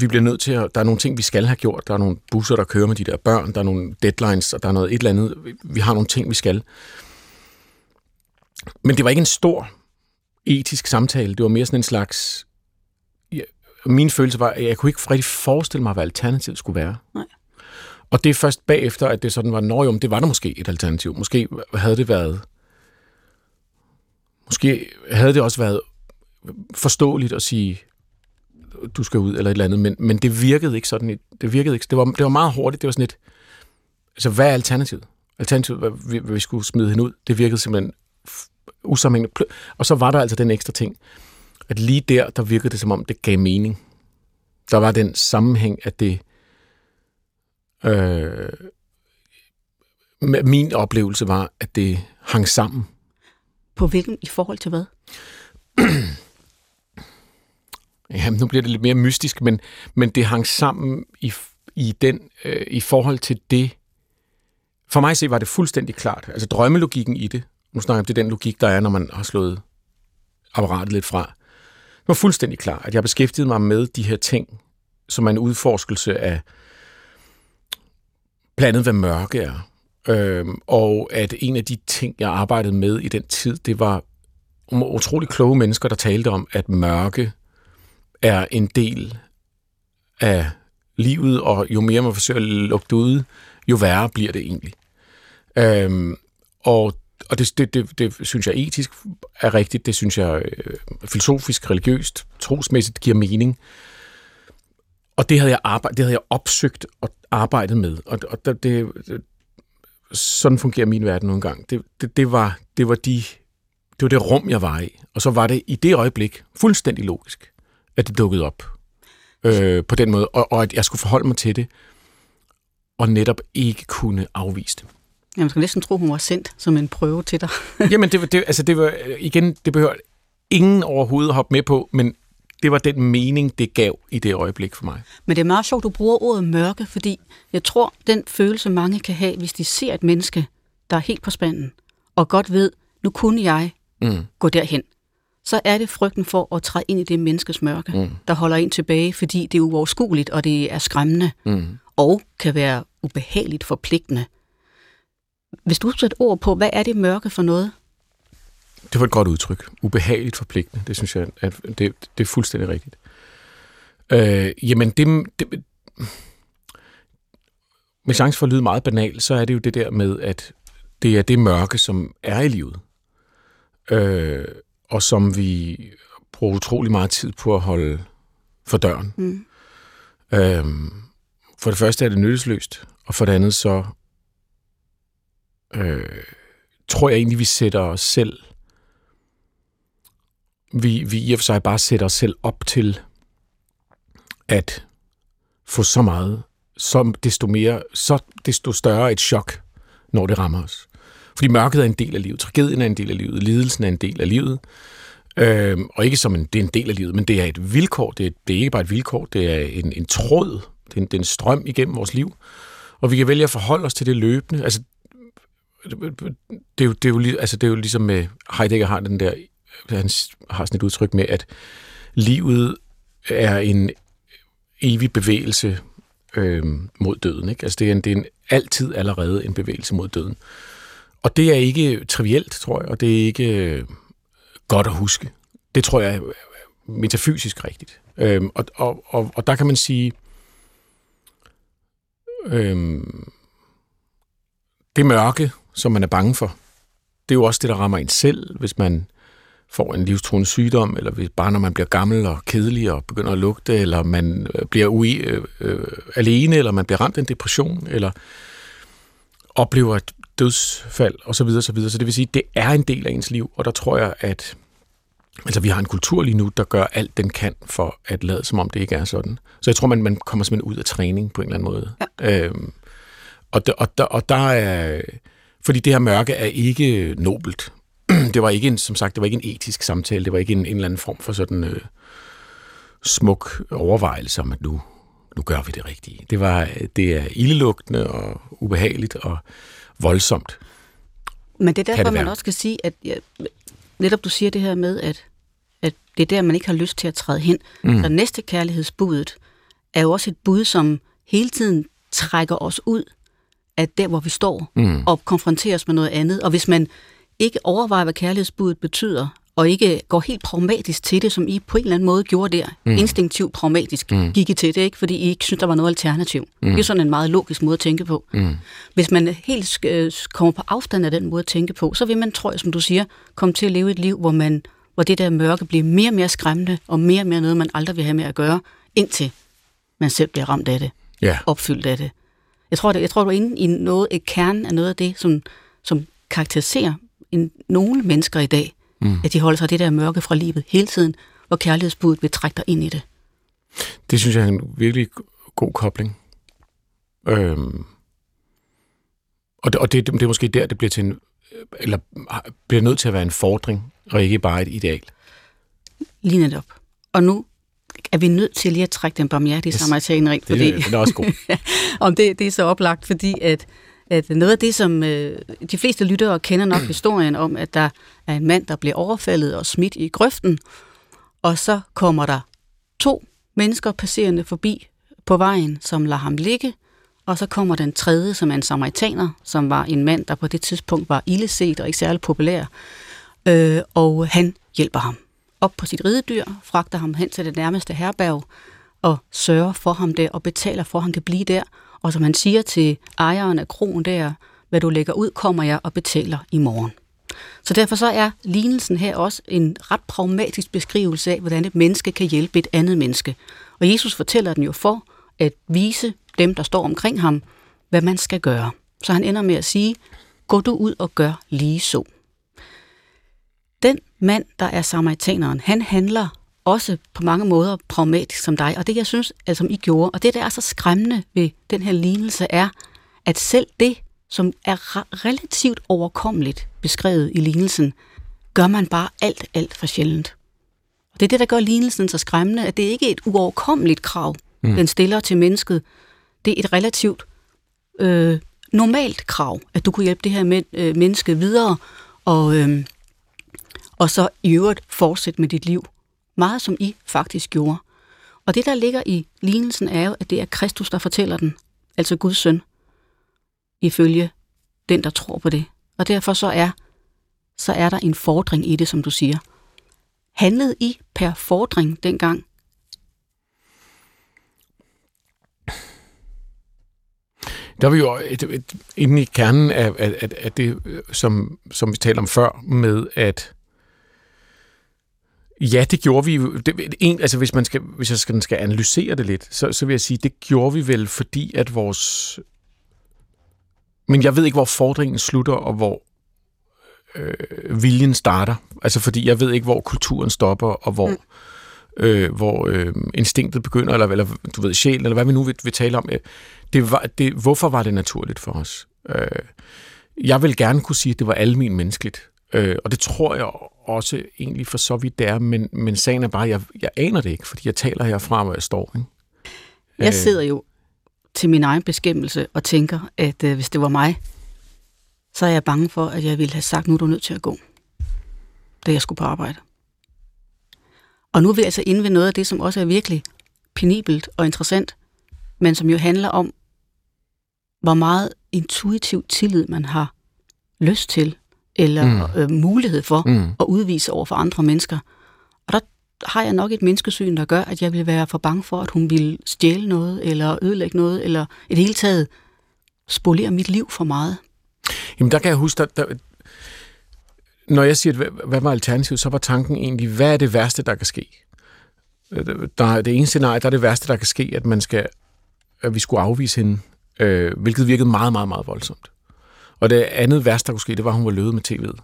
Vi bliver nødt til at, der er nogle ting, vi skal have gjort. Der er nogle busser, der kører med de der børn, der er nogle deadlines, og der er noget et eller andet. Vi har nogle ting, vi skal. Men det var ikke en stor etisk samtale. Det var mere sådan en slags... Ja, min følelse var, at jeg kunne ikke rigtig forestille mig, hvad alternativet skulle være. Nej. Og det er først bagefter, at det sådan var, nå jo, det var der måske et alternativ. Måske havde det været... Måske havde det også været forståeligt at sige, du skal ud, eller et eller andet, men, men det virkede ikke sådan. Det virkede ikke. Det var, det var meget hurtigt. Det var sådan et... Altså, hvad er alternativet? Alternativet, hvad vi, hvad vi skulle smide hende ud, det virkede simpelthen usammenhængende. Og så var der altså den ekstra ting, at lige der, der virkede det som om, det gav mening. Der var den sammenhæng, at det... Øh, min oplevelse var, at det hang sammen. På hvilken i forhold til hvad? Jamen, nu bliver det lidt mere mystisk, men, men det hang sammen i, i, den, øh, i forhold til det. For mig at se var det fuldstændig klart. Altså drømmelogikken i det, nu snakker jeg om det den logik, der er, når man har slået apparatet lidt fra. Det var fuldstændig klar, at jeg beskæftigede mig med de her ting, som er en udforskelse af blandt andet, hvad mørke er. Øhm, og at en af de ting, jeg arbejdede med i den tid, det var utrolig kloge mennesker, der talte om, at mørke er en del af livet, og jo mere man forsøger at lukke det ud, jo værre bliver det egentlig. Øhm, og og det, det, det, det synes jeg etisk er rigtigt, det synes jeg øh, filosofisk, religiøst, trosmæssigt giver mening. Og det havde jeg, arbejdet, det havde jeg opsøgt og arbejdet med. Og, og det, det, sådan fungerer min verden nogle gange. Det, det, det, var, det, var de, det var det rum, jeg var i. Og så var det i det øjeblik fuldstændig logisk, at det dukkede op øh, på den måde, og, og at jeg skulle forholde mig til det, og netop ikke kunne afvise det. Jamen, man skal næsten tro, hun var sendt som en prøve til dig. Jamen, det, det, altså det var, igen, det behøver ingen overhovedet at hoppe med på, men det var den mening, det gav i det øjeblik for mig. Men det er meget sjovt, du bruger ordet mørke, fordi jeg tror, den følelse, mange kan have, hvis de ser et menneske, der er helt på spanden, og godt ved, nu kunne jeg mm. gå derhen, så er det frygten for at træde ind i det menneskes mørke, mm. der holder en tilbage, fordi det er uoverskueligt, og det er skræmmende, mm. og kan være ubehageligt forpligtende. Hvis du sætter ord på, hvad er det mørke for noget? Det var et godt udtryk. Ubehageligt forpligtende. Det synes jeg, at det, det er fuldstændig rigtigt. Øh, jamen, det, det, med chance for at lyde meget banal, så er det jo det der med, at det er det mørke, som er i livet. Øh, og som vi bruger utrolig meget tid på at holde for døren. Mm. Øh, for det første er det nyttesløst, og for det andet så øh, tror jeg egentlig, vi sætter os selv, vi, vi i og for sig bare sætter os selv op til at få så meget, så desto mere, så desto større et chok, når det rammer os. Fordi mørket er en del af livet, tragedien er en del af livet, lidelsen er en del af livet, øh, og ikke som en, det er en del af livet, men det er et vilkår, det er, det er ikke bare et vilkår, det er en, en tråd, det er en, det er en strøm igennem vores liv, og vi kan vælge at forholde os til det løbende. Altså, det er jo, det er jo, altså, det er jo ligesom med Heidegger har den der, han har sådan et udtryk med, at livet er en evig bevægelse øh, mod døden. Ikke? Altså det er, en, det er en, altid allerede en bevægelse mod døden. og det er ikke trivielt, tror jeg, og det er ikke øh, godt at huske. Det tror jeg er metafysisk rigtigt. Øhm, og, og, og, og der kan man sige, øhm, det mørke, som man er bange for, det er jo også det, der rammer en selv, hvis man får en livstruende sygdom, eller hvis, bare når man bliver gammel og kedelig og begynder at lugte, eller man øh, bliver ui, øh, øh, alene, eller man bliver ramt af en depression, eller oplever et dødsfald, osv. Så, videre, så, videre. så det vil sige, det er en del af ens liv, og der tror jeg, at altså, vi har en kultur lige nu, der gør alt, den kan for at lade, som om det ikke er sådan. Så jeg tror, man, man kommer simpelthen ud af træning på en eller anden måde. Ja. Øhm, og, der, og, der, og der er... Fordi det her mørke er ikke nobelt. det var ikke en, som sagt, det var ikke en etisk samtale. Det var ikke en, en eller anden form for sådan øh, smuk overvejelse om, at nu, nu gør vi det rigtige. Det, var, det er ildelugtende og ubehageligt og voldsomt. Men det er derfor, det man også skal sige, at ja, netop du siger det her med, at, at det er der, man ikke har lyst til at træde hen. Mm. Så næste kærlighedsbudet er jo også et bud, som hele tiden trækker os ud af der, hvor vi står, mm. og konfronterer os med noget andet. Og hvis man ikke overvejer, hvad kærlighedsbuddet betyder, og ikke går helt pragmatisk til det, som I på en eller anden måde gjorde der, mm. instinktivt pragmatisk, mm. gik I til det, ikke? fordi I ikke synes, der var noget alternativ. Mm. Det er sådan en meget logisk måde at tænke på. Mm. Hvis man helt øh, kommer på afstand af den måde at tænke på, så vil man, tror jeg, som du siger, komme til at leve et liv, hvor, man, hvor det der mørke bliver mere og mere skræmmende, og mere og mere noget, man aldrig vil have med at gøre, indtil man selv bliver ramt af det, yeah. opfyldt af det. Jeg tror, det, jeg tror du er inde i noget, et kern af noget af det, som, som karakteriserer en, nogle mennesker i dag, mm. at de holder sig det der mørke fra livet hele tiden, hvor kærlighedsbuddet vil trække dig ind i det. Det synes jeg er en virkelig god kobling. Øhm. Og, det, og det, det er måske der, det bliver til en, eller bliver nødt til at være en fordring, og ikke bare et ideal. Lige netop. Og nu er vi nødt til lige at trække den barmhjertige yes. samaritaner ind, fordi... Det, det er også god. om det, det er så oplagt, fordi at at noget af det, som øh, de fleste lyttere kender nok historien om, at der er en mand, der bliver overfaldet og smidt i grøften, og så kommer der to mennesker passerende forbi på vejen, som lader ham ligge, og så kommer den tredje, som er en samaritaner, som var en mand, der på det tidspunkt var illeset og ikke særlig populær, øh, og han hjælper ham op på sit ridedyr, fragter ham hen til det nærmeste herberg, og sørger for ham der, og betaler for, at han kan blive der, og som han siger til ejeren af kronen der, hvad du lægger ud, kommer jeg og betaler i morgen. Så derfor så er lignelsen her også en ret pragmatisk beskrivelse af, hvordan et menneske kan hjælpe et andet menneske. Og Jesus fortæller den jo for at vise dem, der står omkring ham, hvad man skal gøre. Så han ender med at sige, gå du ud og gør lige så. Den mand, der er samaritaneren, han handler også på mange måder pragmatisk som dig. Og det, jeg synes, at som I gjorde, og det, der er så skræmmende ved den her lignelse, er, at selv det, som er relativt overkommeligt beskrevet i lignelsen, gør man bare alt, alt for sjældent. Og det er det, der gør lignelsen så skræmmende, at det ikke er et uoverkommeligt krav, mm. den stiller til mennesket. Det er et relativt øh, normalt krav, at du kunne hjælpe det her med, øh, menneske videre, og, øh, og så i øvrigt fortsætte med dit liv meget som I faktisk gjorde. Og det, der ligger i lignelsen, er jo, at det er Kristus, der fortæller den, altså Guds søn, ifølge den, der tror på det. Og derfor så er, så er der en fordring i det, som du siger. Handlede I per fordring dengang? Der var jo et, et, inde i kernen af, af, af det, øh, som, som vi talte om før, med at Ja, det gjorde vi. Det, en, altså hvis, man skal, hvis jeg skal, skal analysere det lidt, så, så vil jeg sige, det gjorde vi vel, fordi at vores... Men jeg ved ikke, hvor fordringen slutter, og hvor øh, viljen starter. Altså fordi jeg ved ikke, hvor kulturen stopper, og hvor, mm. øh, hvor øh, instinktet begynder, eller, eller du ved, sjæl, eller hvad vi nu vil, vil tale om. Det var, det, hvorfor var det naturligt for os? Øh, jeg vil gerne kunne sige, at det var almindeligt menneskeligt. Øh, og det tror jeg også egentlig for så vidt det er, men, men sagen er bare, at jeg, jeg aner det ikke, fordi jeg taler herfra, hvor jeg står. Ikke? Jeg øh. sidder jo til min egen beskæmmelse og tænker, at øh, hvis det var mig, så er jeg bange for, at jeg ville have sagt, nu er du nødt til at gå, da jeg skulle på arbejde. Og nu er vi altså inde ved noget af det, som også er virkelig penibelt og interessant, men som jo handler om, hvor meget intuitiv tillid man har lyst til, eller mm. øh, mulighed for mm. at udvise over for andre mennesker. Og der har jeg nok et menneskesyn, der gør, at jeg vil være for bange for, at hun vil stjæle noget, eller ødelægge noget, eller i det hele taget spolere mit liv for meget. Jamen der kan jeg huske, der, der, når jeg siger, hvad, hvad var alternativet, så var tanken egentlig, hvad er det værste, der kan ske? Der, det ene scenarie, der er det værste, der kan ske, at man skal, at vi skulle afvise hende, øh, hvilket virkede meget, meget, meget voldsomt. Og det andet værste, der kunne ske, det var, at hun var løbet med tv'et.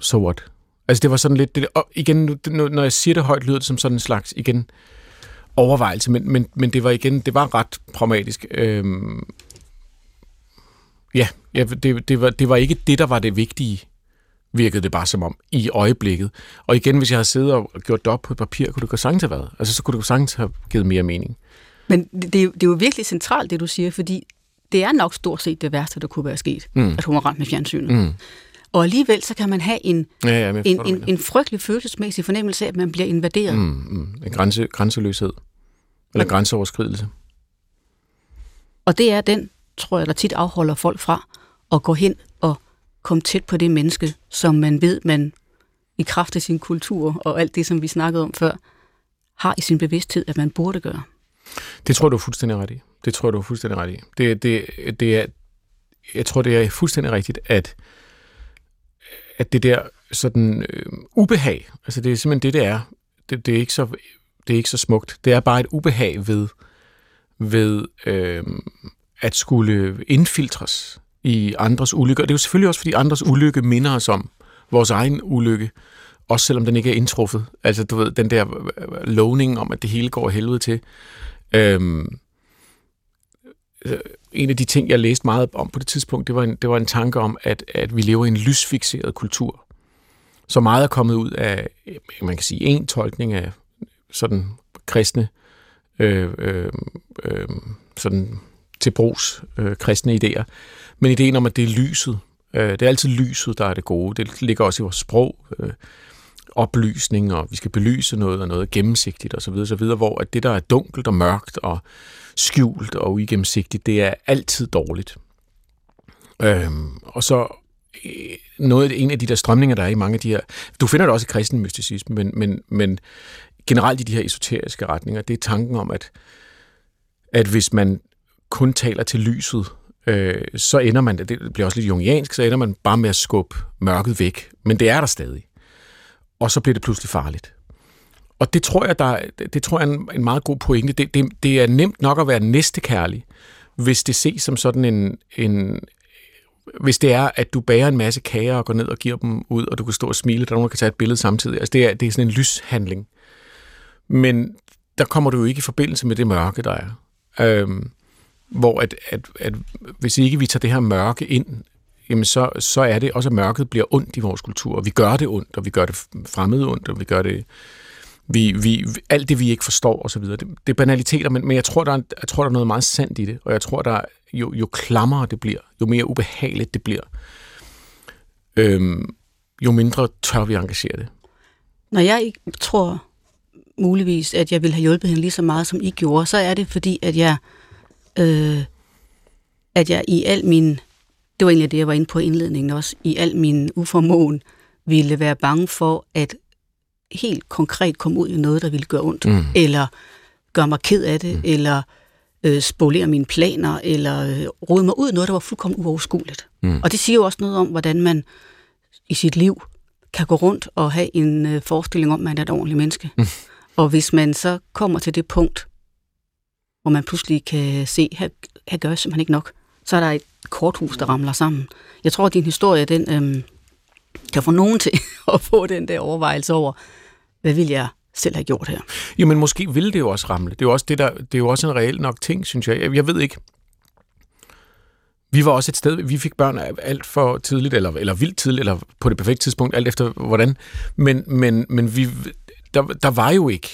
Så So what? Altså det var sådan lidt, det, og igen, nu, når jeg siger det højt, lyder det som sådan en slags, igen, overvejelse, men, men, men det var igen, det var ret pragmatisk. Øhm, ja, ja det, det, var, det var ikke det, der var det vigtige, virkede det bare som om, i øjeblikket. Og igen, hvis jeg havde siddet og gjort det op på et papir, kunne det gå sagtens have været. Altså, så kunne det gå sagtens have givet mere mening. Men det, det, er det er jo virkelig centralt, det du siger, fordi det er nok stort set det værste, der kunne være sket, mm. at hun var ramt med fjernsynet. Mm. Og alligevel så kan man have en, ja, ja, en, en, en frygtelig følelsesmæssig fornemmelse af, at man bliver invaderet. Mm, mm. En grænse, grænseløshed. Eller Men, grænseoverskridelse. Og det er den, tror jeg, der tit afholder folk fra at gå hen og komme tæt på det menneske, som man ved, man i kraft af sin kultur og alt det, som vi snakkede om før, har i sin bevidsthed, at man burde gøre. Det tror du er fuldstændig ret i. Det tror du er fuldstændig ret i. Det, det, det er, jeg tror, det er fuldstændig rigtigt, at, at det der sådan øh, ubehag, altså det er simpelthen det, det er. Det, det, er ikke så, det er ikke så smukt. Det er bare et ubehag ved, ved øh, at skulle indfiltres i andres ulykke. Og det er jo selvfølgelig også, fordi andres ulykke minder os om vores egen ulykke, også selvom den ikke er indtruffet. Altså, du ved, den der øh, lovning om, at det hele går helvede til. Øhm, øh, Øh, en af de ting, jeg læste meget om på det tidspunkt, det var en, det var en tanke om, at, at vi lever i en lysfixeret kultur. Så meget er kommet ud af, øh, man kan sige, en tolkning af sådan kristne, øh, øh, øh, sådan til brugs øh, kristne idéer. Men ideen om, at det er lyset, øh, det er altid lyset, der er det gode. Det ligger også i vores sprog. Øh, oplysning, og vi skal belyse noget, og noget gennemsigtigt osv., osv., hvor at det, der er dunkelt og mørkt og skjult og uigennemsigtigt, det er altid dårligt. Øhm, og så øh, noget, en af de der strømninger, der er i mange af de her... Du finder det også i kristen mysticisme, men, men, men generelt i de her esoteriske retninger, det er tanken om, at, at hvis man kun taler til lyset, øh, så ender man, det bliver også lidt jungiansk, så ender man bare med at skubbe mørket væk. Men det er der stadig og så bliver det pludselig farligt. Og det tror jeg, der, det tror jeg er en, en meget god pointe. Det, det, det er nemt nok at være næstekærlig, hvis det ses som sådan en, en hvis det er, at du bærer en masse kager og går ned og giver dem ud, og du kan stå og smile, der er nogen, der kan tage et billede samtidig. Altså det er, det er sådan en lyshandling. Men der kommer du jo ikke i forbindelse med det mørke, der er. Øhm, hvor at, at, at hvis ikke vi tager det her mørke ind jamen så, så er det også, at mørket bliver ondt i vores kultur, og vi gør det ondt, og vi gør det fremmede ondt, og vi gør det... Vi, vi, alt det, vi ikke forstår, osv. Det, det er banaliteter, men, men jeg, tror, der er, jeg tror, der er noget meget sandt i det, og jeg tror, der jo, jo klammere det bliver, jo mere ubehageligt det bliver, øhm, jo mindre tør vi engagere det. Når jeg ikke tror muligvis, at jeg vil have hjulpet hende lige så meget, som I gjorde, så er det fordi, at jeg, øh, at jeg i al min det var egentlig det, jeg var inde på i indledningen også, i al min uformåen, ville være bange for at helt konkret komme ud i noget, der ville gøre ondt, mm. eller gøre mig ked af det, mm. eller øh, spolere mine planer, eller øh, rode mig ud i noget, der var fuldkommen uoverskueligt. Mm. Og det siger jo også noget om, hvordan man i sit liv kan gå rundt og have en øh, forestilling om, at man er et ordentligt menneske. Mm. Og hvis man så kommer til det punkt, hvor man pludselig kan se, at her gør jeg simpelthen ikke nok, så er der et korthus, der ramler sammen. Jeg tror, at din historie, den øhm, kan få nogen til at få den der overvejelse over, hvad vil jeg selv have gjort her? Jo, men måske vil det jo også ramle. Det er jo også, det der, det er jo også en reel nok ting, synes jeg. Jeg, jeg ved ikke. Vi var også et sted, vi fik børn alt for tidligt, eller, eller vildt tidligt, eller på det perfekte tidspunkt, alt efter hvordan. Men, men, men vi, der, der var jo ikke,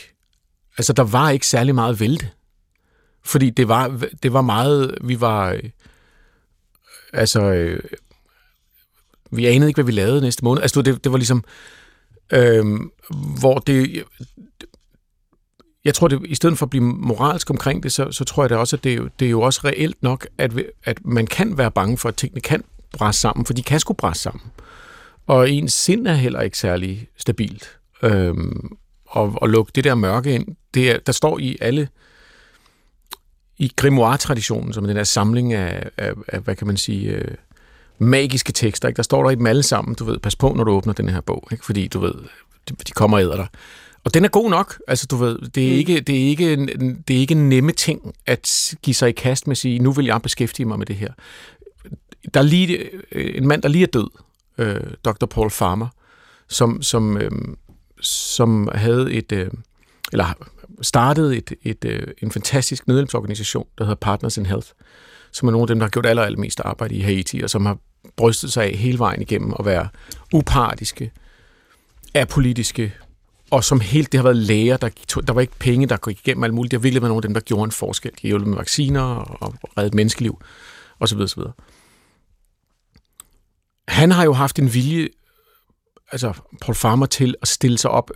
altså der var ikke særlig meget vælte. Fordi det var, det var meget, vi var, øh, altså, øh, vi anede ikke, hvad vi lavede næste måned. Altså, det, det var ligesom, øh, hvor det, jeg tror, det, i stedet for at blive moralsk omkring det, så, så tror jeg det også, at det, det er jo også reelt nok, at, at man kan være bange for, at tingene kan brænde sammen, for de kan sgu brænde sammen. Og ens sind er heller ikke særlig stabilt. Øhm, og, og lukke det der mørke ind, det er, der står i alle i grimoire-traditionen, som den der samling af, af, af hvad kan man sige, øh, magiske tekster, ikke? der står der i dem alle sammen, du ved, pas på, når du åbner den her bog, ikke? fordi du ved, de, de kommer og æder dig. Og den er god nok, altså du ved, det er, mm. ikke, det er, ikke, det er ikke nemme ting at give sig i kast med at sige, nu vil jeg beskæftige mig med det her. Der er lige, øh, en mand, der lige er død, øh, Dr. Paul Farmer, som, som, øh, som havde et, øh, eller startede et, et, øh, en fantastisk nødhjælpsorganisation, der hedder Partners in Health, som er nogle af dem, der har gjort aller, allermest arbejde i Haiti, og som har brystet sig af hele vejen igennem at være upartiske, apolitiske, og som helt, det har været læger, der, der var ikke penge, der gik igennem alt muligt. Det har virkelig været nogle af dem, der gjorde en forskel. De har hjulpet med vacciner og, og reddet menneskeliv, osv. osv. Han har jo haft en vilje, altså Paul Farmer, til at stille sig op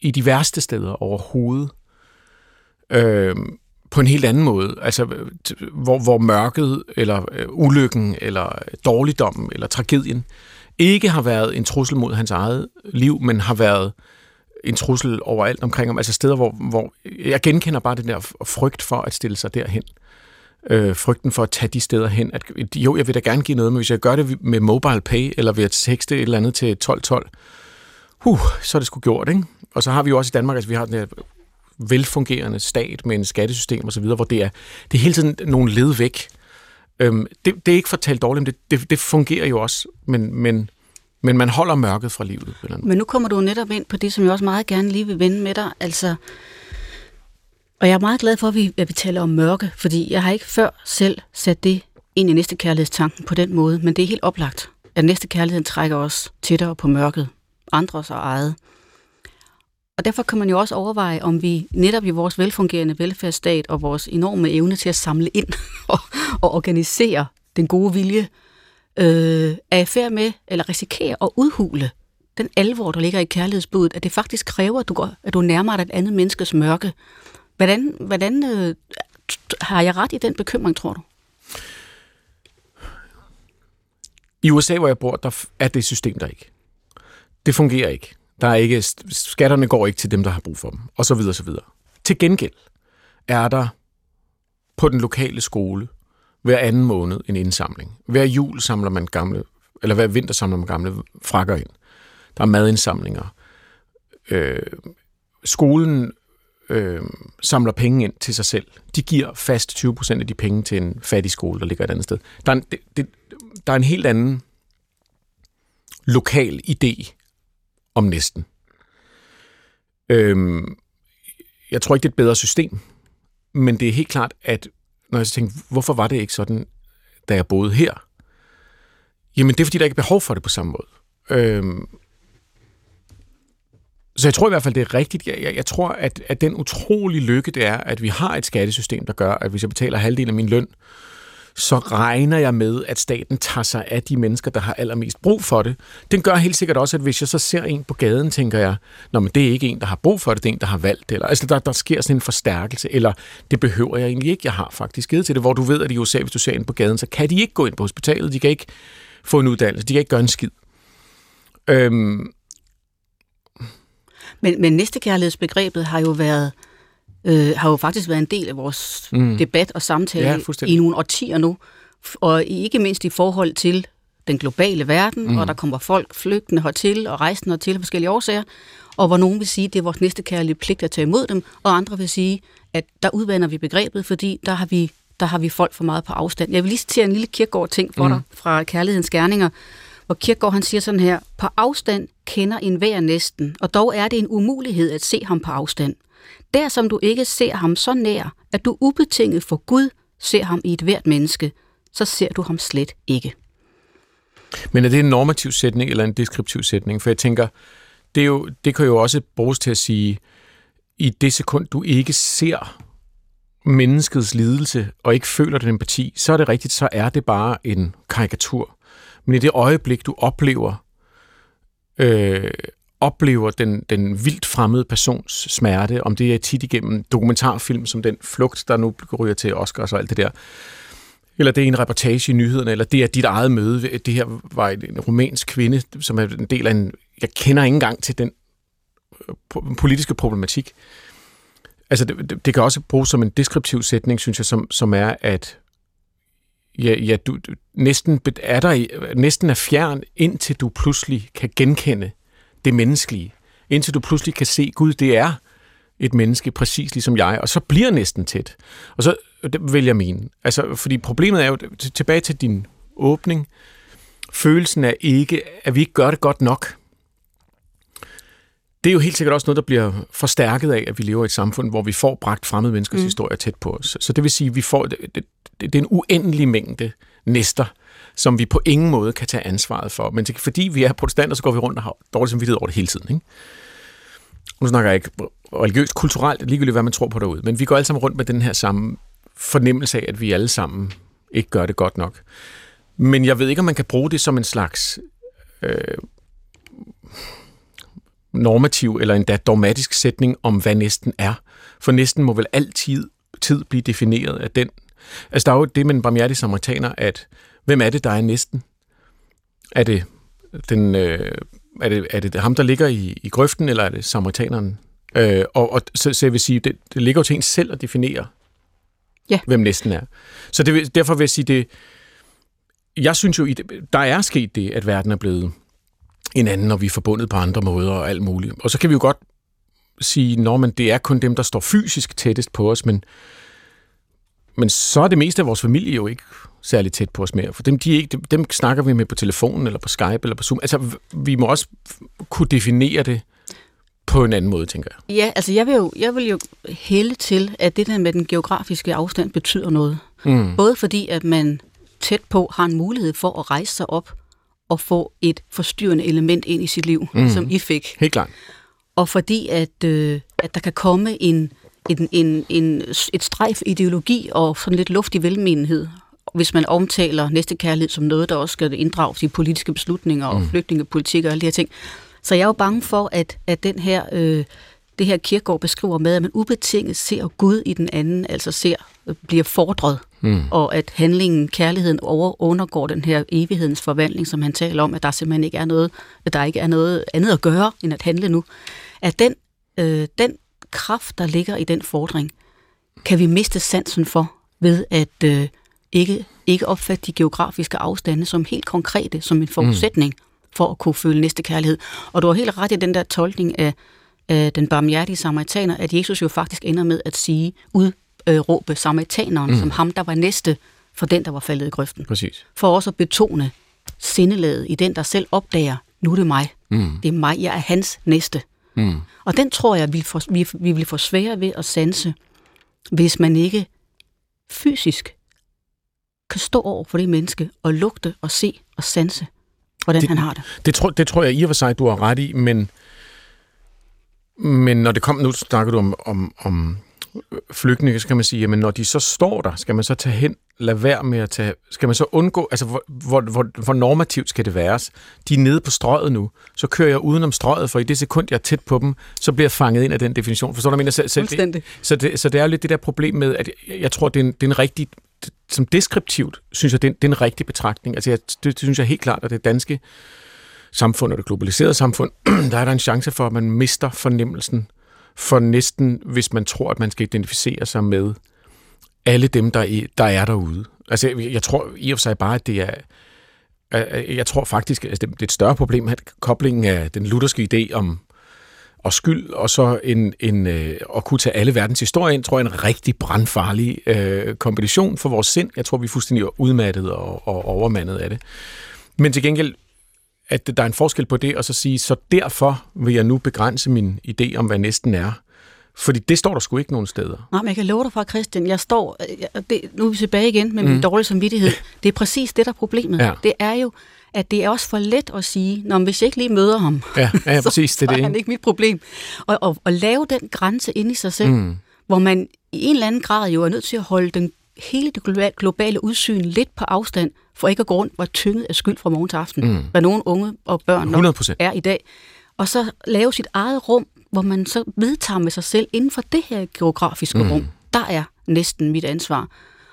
i de værste steder overhovedet. Øh, på en helt anden måde. Altså, hvor, hvor mørket, eller øh, ulykken, eller dårligdommen, eller tragedien ikke har været en trussel mod hans eget liv, men har været en trussel overalt omkring ham. Altså steder, hvor, hvor jeg genkender bare den der frygt for at stille sig derhen. Øh, frygten for at tage de steder hen. At, jo, jeg vil da gerne give noget, men hvis jeg gør det med mobile pay, eller ved at tekste et eller andet til 1212, huh, så er det sgu gjort, ikke? Og så har vi jo også i Danmark, altså vi har den her velfungerende stat med en skattesystem osv., hvor det er, det er hele tiden nogle led væk. Øhm, det, det er ikke fortalt dårligt, men det, det, det fungerer jo også, men, men, men man holder mørket fra livet. Eller men nu kommer du netop ind på det, som jeg også meget gerne lige vil vende med dig. Altså, og jeg er meget glad for, at vi, at vi taler om mørke, fordi jeg har ikke før selv sat det ind i næste kærlighedstanken på den måde, men det er helt oplagt, at næste kærlighed trækker os tættere på mørket, andres og eget. Og derfor kan man jo også overveje, om vi netop i vores velfungerende velfærdsstat og vores enorme evne til at samle ind og, og organisere den gode vilje, øh, er i færd med, eller risikerer at udhule den alvor, der ligger i kærlighedsbudet, at det faktisk kræver, at du, går, at du nærmer dig et andet menneskes mørke. Hvordan, hvordan øh, har jeg ret i den bekymring, tror du? I USA, hvor jeg bor, der er det system der ikke. Det fungerer ikke. Der er ikke, skatterne går ikke til dem, der har brug for dem, og så videre, så videre. Til gengæld er der på den lokale skole hver anden måned en indsamling. Hver jul samler man gamle, eller hver vinter samler man gamle frakker ind. Der er madindsamlinger. Øh, skolen øh, samler penge ind til sig selv. De giver fast 20% af de penge til en fattig skole, der ligger et andet sted. Der er en, det, det, der er en helt anden lokal idé om næsten. Øhm, jeg tror ikke, det er et bedre system, men det er helt klart, at når jeg tænker, hvorfor var det ikke sådan, da jeg boede her? Jamen, det er, fordi der ikke er behov for det på samme måde. Øhm, så jeg tror i hvert fald, det er rigtigt. Jeg, jeg, jeg tror, at, at den utrolige lykke, det er, at vi har et skattesystem, der gør, at hvis jeg betaler halvdelen af min løn, så regner jeg med, at staten tager sig af de mennesker, der har allermest brug for det. Den gør helt sikkert også, at hvis jeg så ser en på gaden, tænker jeg, Nå, men det er ikke en, der har brug for det, det er en, der har valgt det. Eller, altså, der, der sker sådan en forstærkelse, eller det behøver jeg egentlig ikke. Jeg har faktisk givet til det, hvor du ved, at i USA, hvis du ser en på gaden, så kan de ikke gå ind på hospitalet, de kan ikke få en uddannelse, de kan ikke gøre en skid. Øhm, men, men næstekærlighedsbegrebet har jo været øh, har jo faktisk været en del af vores mm. debat og samtale ja, i nogle årtier nu. Og ikke mindst i forhold til den globale verden, mm. og der kommer folk flygtende hertil og rejsende hertil af forskellige årsager, og hvor nogen vil sige, at det er vores næste kærlige pligt at tage imod dem, og andre vil sige, at der udvander vi begrebet, fordi der har vi, der har vi folk for meget på afstand. Jeg vil lige citere en lille kirkegård ting for mm. dig fra Kærlighedens Gerninger, hvor Kirkegaard han siger sådan her, på afstand kender en hver næsten, og dog er det en umulighed at se ham på afstand. Der som du ikke ser ham så nær, at du ubetinget for Gud ser ham i et hvert menneske, så ser du ham slet ikke. Men er det en normativ sætning eller en deskriptiv sætning? For jeg tænker, det, er jo, det kan jo også bruges til at sige, i det sekund, du ikke ser menneskets lidelse og ikke føler den empati, så er det rigtigt, så er det bare en karikatur. Men i det øjeblik, du oplever øh, oplever den, den vildt fremmede persons smerte, om det er tit igennem dokumentarfilm som den flugt, der nu ryger til Oscars og alt det der. eller det er en reportage i nyhederne, eller det er dit eget møde. Det her var en rumænsk kvinde, som er en del af en... Jeg kender ikke engang til den øh, politiske problematik. Altså, det, det, det kan også bruges som en deskriptiv sætning, synes jeg, som, som er, at ja, ja, du, du næsten er der næsten er fjern, indtil du pludselig kan genkende det menneskelige. Indtil du pludselig kan se, Gud, det er et menneske præcis ligesom jeg, og så bliver næsten tæt. Og så det vil jeg mene. Altså, fordi problemet er jo, tilbage til din åbning, følelsen er ikke, at vi ikke gør det godt nok. Det er jo helt sikkert også noget, der bliver forstærket af, at vi lever i et samfund, hvor vi får bragt fremmede menneskers mm. historie tæt på os. Så det vil sige, at vi får, det, det, det er en uendelig mængde næster, som vi på ingen måde kan tage ansvaret for. Men fordi vi er protestanter, så går vi rundt og har dårlig samvittighed over det hele tiden. Ikke? Nu snakker jeg ikke religiøst, kulturelt, ligegyldigt hvad man tror på derude, men vi går alle sammen rundt med den her samme fornemmelse af, at vi alle sammen ikke gør det godt nok. Men jeg ved ikke, om man kan bruge det som en slags øh, normativ eller endda dogmatisk sætning om, hvad næsten er. For næsten må vel altid tid blive defineret af den. Altså, der er jo det med en barmhjertig samaritaner, at hvem er det, der er næsten? Er det, den, øh, er det, er det ham, der ligger i, i grøften, eller er det samaritaneren? Øh, og, og så, så jeg vil sige, det, det ligger jo til en selv at definere, ja. hvem næsten er. Så det, derfor vil jeg sige, det, jeg synes jo, der er sket det, at verden er blevet en anden, og vi er forbundet på andre måder og alt muligt. Og så kan vi jo godt sige, at det er kun dem, der står fysisk tættest på os, men, men så er det meste af vores familie jo ikke særlig tæt på os mere. For dem, de ikke, dem, snakker vi med på telefonen, eller på Skype, eller på Zoom. Altså, vi må også kunne definere det på en anden måde, tænker jeg. Ja, altså jeg vil jo, jeg vil jo hælde til, at det der med den geografiske afstand betyder noget. Mm. Både fordi, at man tæt på har en mulighed for at rejse sig op og få et forstyrrende element ind i sit liv, mm. som I fik. Helt klart. Og fordi, at, øh, at der kan komme en, en, en, en, et strejf ideologi og sådan lidt luftig velmenighed, hvis man omtaler næste kærlighed som noget, der også skal inddrages i politiske beslutninger og mm. flygtningepolitik og alle de her ting. Så jeg er jo bange for, at, at den her, øh, det her kirkegård beskriver med, at man ubetinget ser Gud i den anden, altså ser, bliver fordret Mm. Og at handlingen, kærligheden over, undergår den her evighedens forvandling, som han taler om, at der simpelthen ikke er noget, at der ikke er noget andet at gøre, end at handle nu. At den, øh, den kraft, der ligger i den fordring, kan vi miste sansen for ved at øh, ikke, ikke opfatte de geografiske afstande som helt konkrete, som en forudsætning mm. for at kunne føle næste kærlighed. Og du har helt ret i den der tolkning af, af den barmhjertige samaritaner, at Jesus jo faktisk ender med at sige, ud øh, råbe samaritaneren mm. som ham, der var næste for den, der var faldet i grøften. Præcis. For også at betone sindelaget i den, der selv opdager, nu er det mig. Mm. Det er mig, jeg er hans næste. Mm. Og den tror jeg, vi, får, vi, vi vil få svære ved at sanse, hvis man ikke fysisk kan stå over for det menneske og lugte og se og sanse, hvordan det, han har det. Det tror, det tror jeg i og for sig, du har ret i, men, men når det kom, nu snakker du om, om, om flygtninge, så kan man sige, jamen når de så står der, skal man så tage hen, lade være med at tage, skal man så undgå, altså hvor, hvor, hvor, hvor normativt skal det være? De er nede på strøget nu, så kører jeg udenom strøget, for i det sekund, jeg er tæt på dem, så bliver jeg fanget ind af den definition. Forstår du, jeg mener? Så, så, det, så, det, så det er jo lidt det der problem med, at jeg tror, det er en, det er en rigtig, som deskriptivt, synes jeg, det er det er en rigtig betragtning. Altså jeg, det, det synes jeg helt klart, at det danske samfund og det globaliserede samfund, der er der en chance for, at man mister fornemmelsen for næsten, hvis man tror, at man skal identificere sig med alle dem, der er, der er derude. Altså, jeg, jeg tror i og for sig bare, at det er... Øh, øh, jeg tror faktisk, at det er et større problem, at koblingen af den lutherske idé om og skyld, og så en, en, øh, at kunne tage alle verdens historie ind, tror jeg er en rigtig brandfarlig øh, kombination for vores sind. Jeg tror, vi er fuldstændig udmattet og, og overmandet af det. Men til gengæld at der er en forskel på det, og så sige, så derfor vil jeg nu begrænse min idé om, hvad næsten er. Fordi det står der sgu ikke nogen steder. Nej, men jeg kan love dig fra, Christian, jeg står, det, nu er vi tilbage igen med min mm. dårlige samvittighed. Det er præcis det, der er problemet. Ja. Det er jo, at det er også for let at sige, når hvis jeg ikke lige møder ham, ja, ja, præcis, det er, det. er han ikke mit problem. Og, og, og lave den grænse ind i sig selv, mm. hvor man i en eller anden grad jo er nødt til at holde den hele det globale udsyn lidt på afstand, for ikke at gå rundt var tynget af skyld fra morgen til aften, mm. hvad nogle unge og børn 100%. er i dag. Og så lave sit eget rum, hvor man så vedtager med sig selv, inden for det her geografiske mm. rum, der er næsten mit ansvar.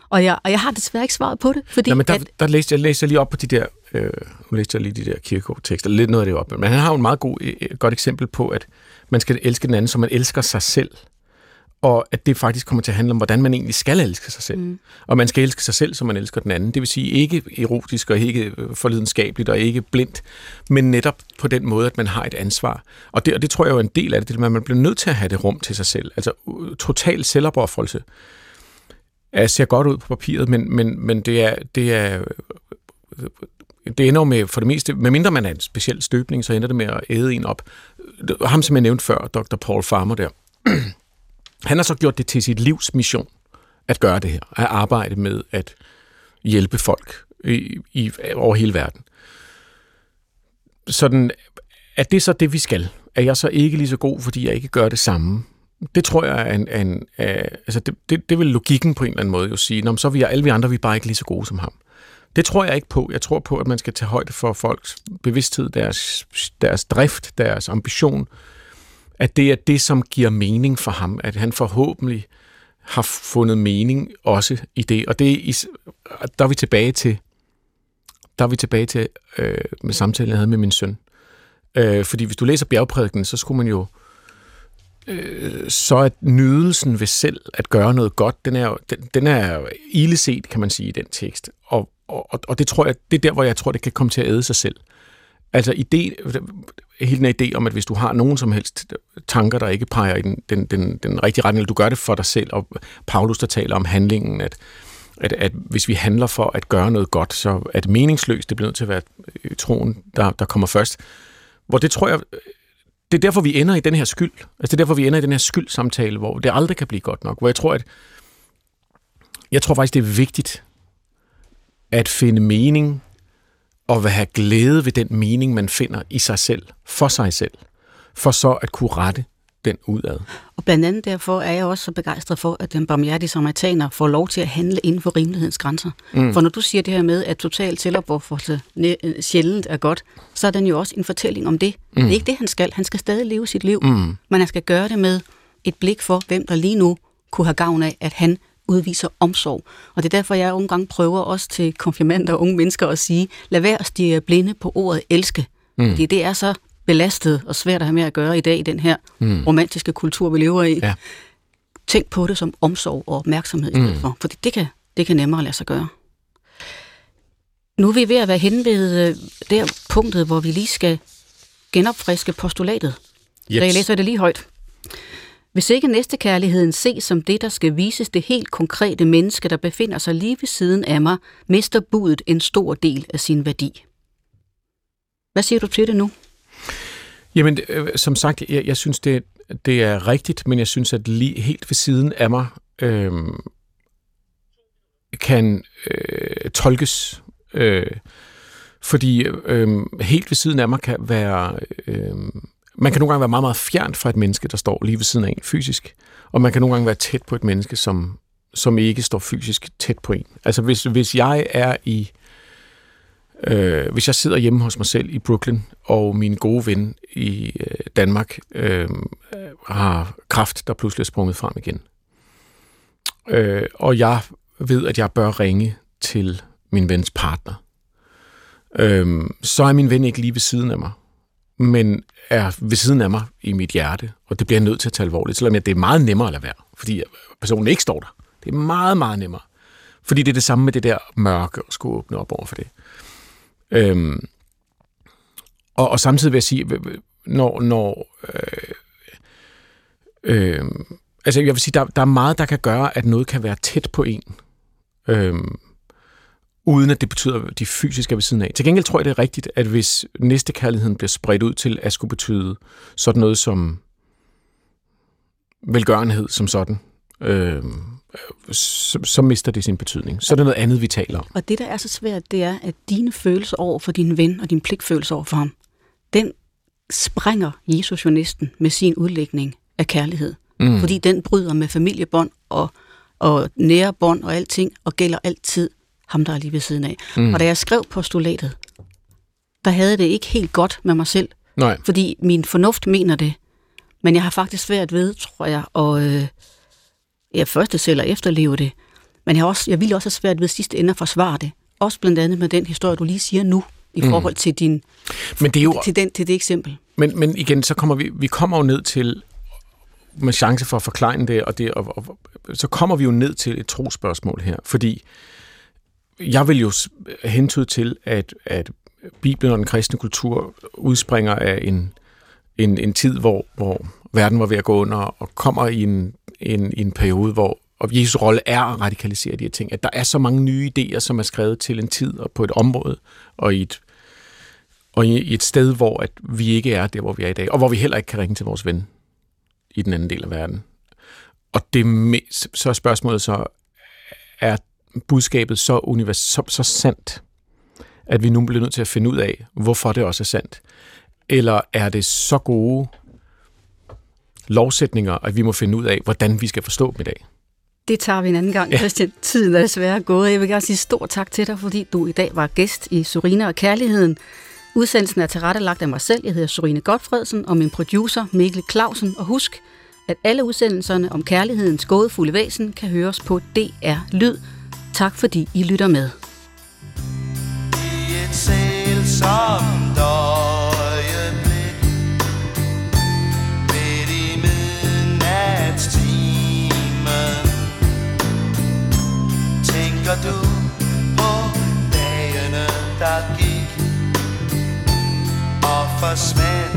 Og jeg, og jeg har desværre ikke svaret på det, fordi... Nå, men der, at, der læste jeg læste lige op på de der, øh, nu læste jeg lige de der kirkegård-tekster, lidt noget af det op, men han har jo et meget god, et godt eksempel på, at man skal elske den anden, som man elsker sig selv og at det faktisk kommer til at handle om, hvordan man egentlig skal elske sig selv. Mm. Og man skal elske sig selv, som man elsker den anden. Det vil sige ikke erotisk og ikke øh, forlidenskabeligt og ikke blindt, men netop på den måde, at man har et ansvar. Og det, og det tror jeg jo er en del af det, det at man bliver nødt til at have det rum til sig selv. Altså total selvopoffrelse. Jeg ser godt ud på papiret, men, men, men det er, det er det ender med, for det meste, medmindre man er en speciel støbning, så ender det med at æde en op. Ham, som jeg nævnte før, Dr. Paul Farmer der, han har så gjort det til sit livs mission at gøre det her, at arbejde med at hjælpe folk i, i, over hele verden. Sådan, er det så det, vi skal? Er jeg så ikke lige så god, fordi jeg ikke gør det samme? Det tror jeg er en... en er, altså det, det, det vil logikken på en eller anden måde jo sige. Nå, så er vi alle vi andre vi er bare ikke lige så gode som ham. Det tror jeg ikke på. Jeg tror på, at man skal tage højde for folks bevidsthed, deres, deres drift, deres ambition, at det er det, som giver mening for ham, at han forhåbentlig har fundet mening også i det. Og det er, der er vi tilbage til, der er vi tilbage til øh, med samtalen, jeg havde med min søn. Øh, fordi hvis du læser bjergprædiken, så skulle man jo øh, så at nydelsen ved selv at gøre noget godt, den er den, den er illeset, kan man sige, i den tekst. Og, og, og det tror jeg, det er der, hvor jeg tror, det kan komme til at æde sig selv. Altså idé, hele den idé om, at hvis du har nogen som helst tanker, der ikke peger i den, den, den, den rigtige retning, eller du gør det for dig selv, og Paulus, der taler om handlingen, at, at, at hvis vi handler for at gøre noget godt, så er det meningsløst. Det bliver nødt til at være øh, troen, der, der kommer først. Hvor det tror jeg, det er derfor, vi ender i den her skyld. Altså det er derfor, vi ender i den her skyldsamtale, hvor det aldrig kan blive godt nok. Hvor jeg tror, at jeg tror faktisk, det er vigtigt at finde mening og vil have glæde ved den mening, man finder i sig selv, for sig selv, for så at kunne rette den udad. Og blandt andet derfor er jeg også så begejstret for, at den barmhjertige samaritaner får lov til at handle inden for rimelighedens grænser. Mm. For når du siger det her med, at total selvopoffrelse sjældent er godt, så er den jo også en fortælling om det. Mm. Det er ikke det, han skal. Han skal stadig leve sit liv, mm. men han skal gøre det med et blik for, hvem der lige nu kunne have gavn af, at han udviser omsorg. Og det er derfor, jeg nogle gange prøver også til konfirmander og unge mennesker at sige, lad være at stige blinde på ordet elske. Mm. Fordi det er så belastet og svært at have med at gøre i dag i den her mm. romantiske kultur, vi lever i. Ja. Tænk på det som omsorg og opmærksomhed i stedet mm. for, fordi det kan, det kan nemmere lade sig gøre. Nu er vi ved at være hen ved øh, der punktet, hvor vi lige skal genopfriske postulatet. Yes. Så jeg læser det lige højt. Hvis ikke næstekærligheden ses som det, der skal vises det helt konkrete menneske, der befinder sig lige ved siden af mig, mister budet en stor del af sin værdi. Hvad siger du til det nu? Jamen, øh, som sagt, jeg, jeg synes, det, det er rigtigt, men jeg synes, at lige helt ved siden af mig øh, kan øh, tolkes. Øh, fordi øh, helt ved siden af mig kan være... Øh, man kan nogle gange være meget, meget fjernt fra et menneske, der står lige ved siden af en fysisk. Og man kan nogle gange være tæt på et menneske, som, som ikke står fysisk tæt på en. Altså hvis, hvis jeg er i... Øh, hvis jeg sidder hjemme hos mig selv i Brooklyn, og min gode ven i øh, Danmark øh, har kraft, der pludselig er sprunget frem igen, øh, og jeg ved, at jeg bør ringe til min vens partner, øh, så er min ven ikke lige ved siden af mig men er ved siden af mig i mit hjerte, og det bliver jeg nødt til at tage alvorligt, selvom det er meget nemmere at lade være, fordi personen ikke står der. Det er meget, meget nemmere. Fordi det er det samme med det der mørke, og skulle åbne op over for det. Øhm, og, og samtidig vil jeg sige, når, når øh, øh, altså jeg vil sige, der, der er meget, der kan gøre, at noget kan være tæt på en. Øhm, uden at det betyder, at de fysiske er ved siden af. Til gengæld tror jeg, det er rigtigt, at hvis næstekærligheden bliver spredt ud til at skulle betyde sådan noget som velgørenhed som sådan, øh, så, så mister det sin betydning. Så er det noget andet, vi taler om. Og det, der er så svært, det er, at dine følelser over for din ven og din pligtfølelse over for ham, den sprænger Jesus jo næsten med sin udlægning af kærlighed. Mm. Fordi den bryder med familiebånd og, og nære bånd og alting, og gælder altid ham der er lige ved siden af. Mm. Og da jeg skrev postulatet, der havde det ikke helt godt med mig selv. Nej. Fordi min fornuft mener det. Men jeg har faktisk svært ved, tror jeg, at øh, jeg først selv at efterleve det. Men jeg, har også, jeg vil også have svært ved sidste ende at forsvare det. Også blandt andet med den historie, du lige siger nu, i Mm. forhold til, din, Men det er jo, til, den, til det eksempel. Men, men igen, så kommer vi, vi kommer jo ned til, med chance for at forklare det, og, det og, og, så kommer vi jo ned til et trospørgsmål her, fordi jeg vil jo hentyde til, at, at Bibelen og den kristne kultur udspringer af en, en, en tid, hvor, hvor verden var ved at gå under, og kommer i en, en, en periode, hvor og Jesu rolle er at radikalisere de her ting, at der er så mange nye idéer, som er skrevet til en tid og på et område, og i et og i et sted, hvor at vi ikke er der, hvor vi er i dag, og hvor vi heller ikke kan ringe til vores ven i den anden del af verden. Og det så er spørgsmålet så, er budskabet så, univers- så, så sandt, at vi nu bliver nødt til at finde ud af, hvorfor det også er sandt? Eller er det så gode lovsætninger, at vi må finde ud af, hvordan vi skal forstå dem i dag? Det tager vi en anden gang, Christian. Tiden er desværre gået. Jeg vil gerne sige stor tak til dig, fordi du i dag var gæst i Surina og Kærligheden. Udsendelsen er tilrettelagt af mig selv. Jeg hedder Surine Godfredsen og min producer Mikkel Clausen. Og husk, at alle udsendelserne om kærlighedens gådefulde væsen kan høres på DR Lyd. Tak fordi I lytter med. i et sælsomt øjeblik Midt i midnatstimen Tænker du på dagene, der gik Og forsvandt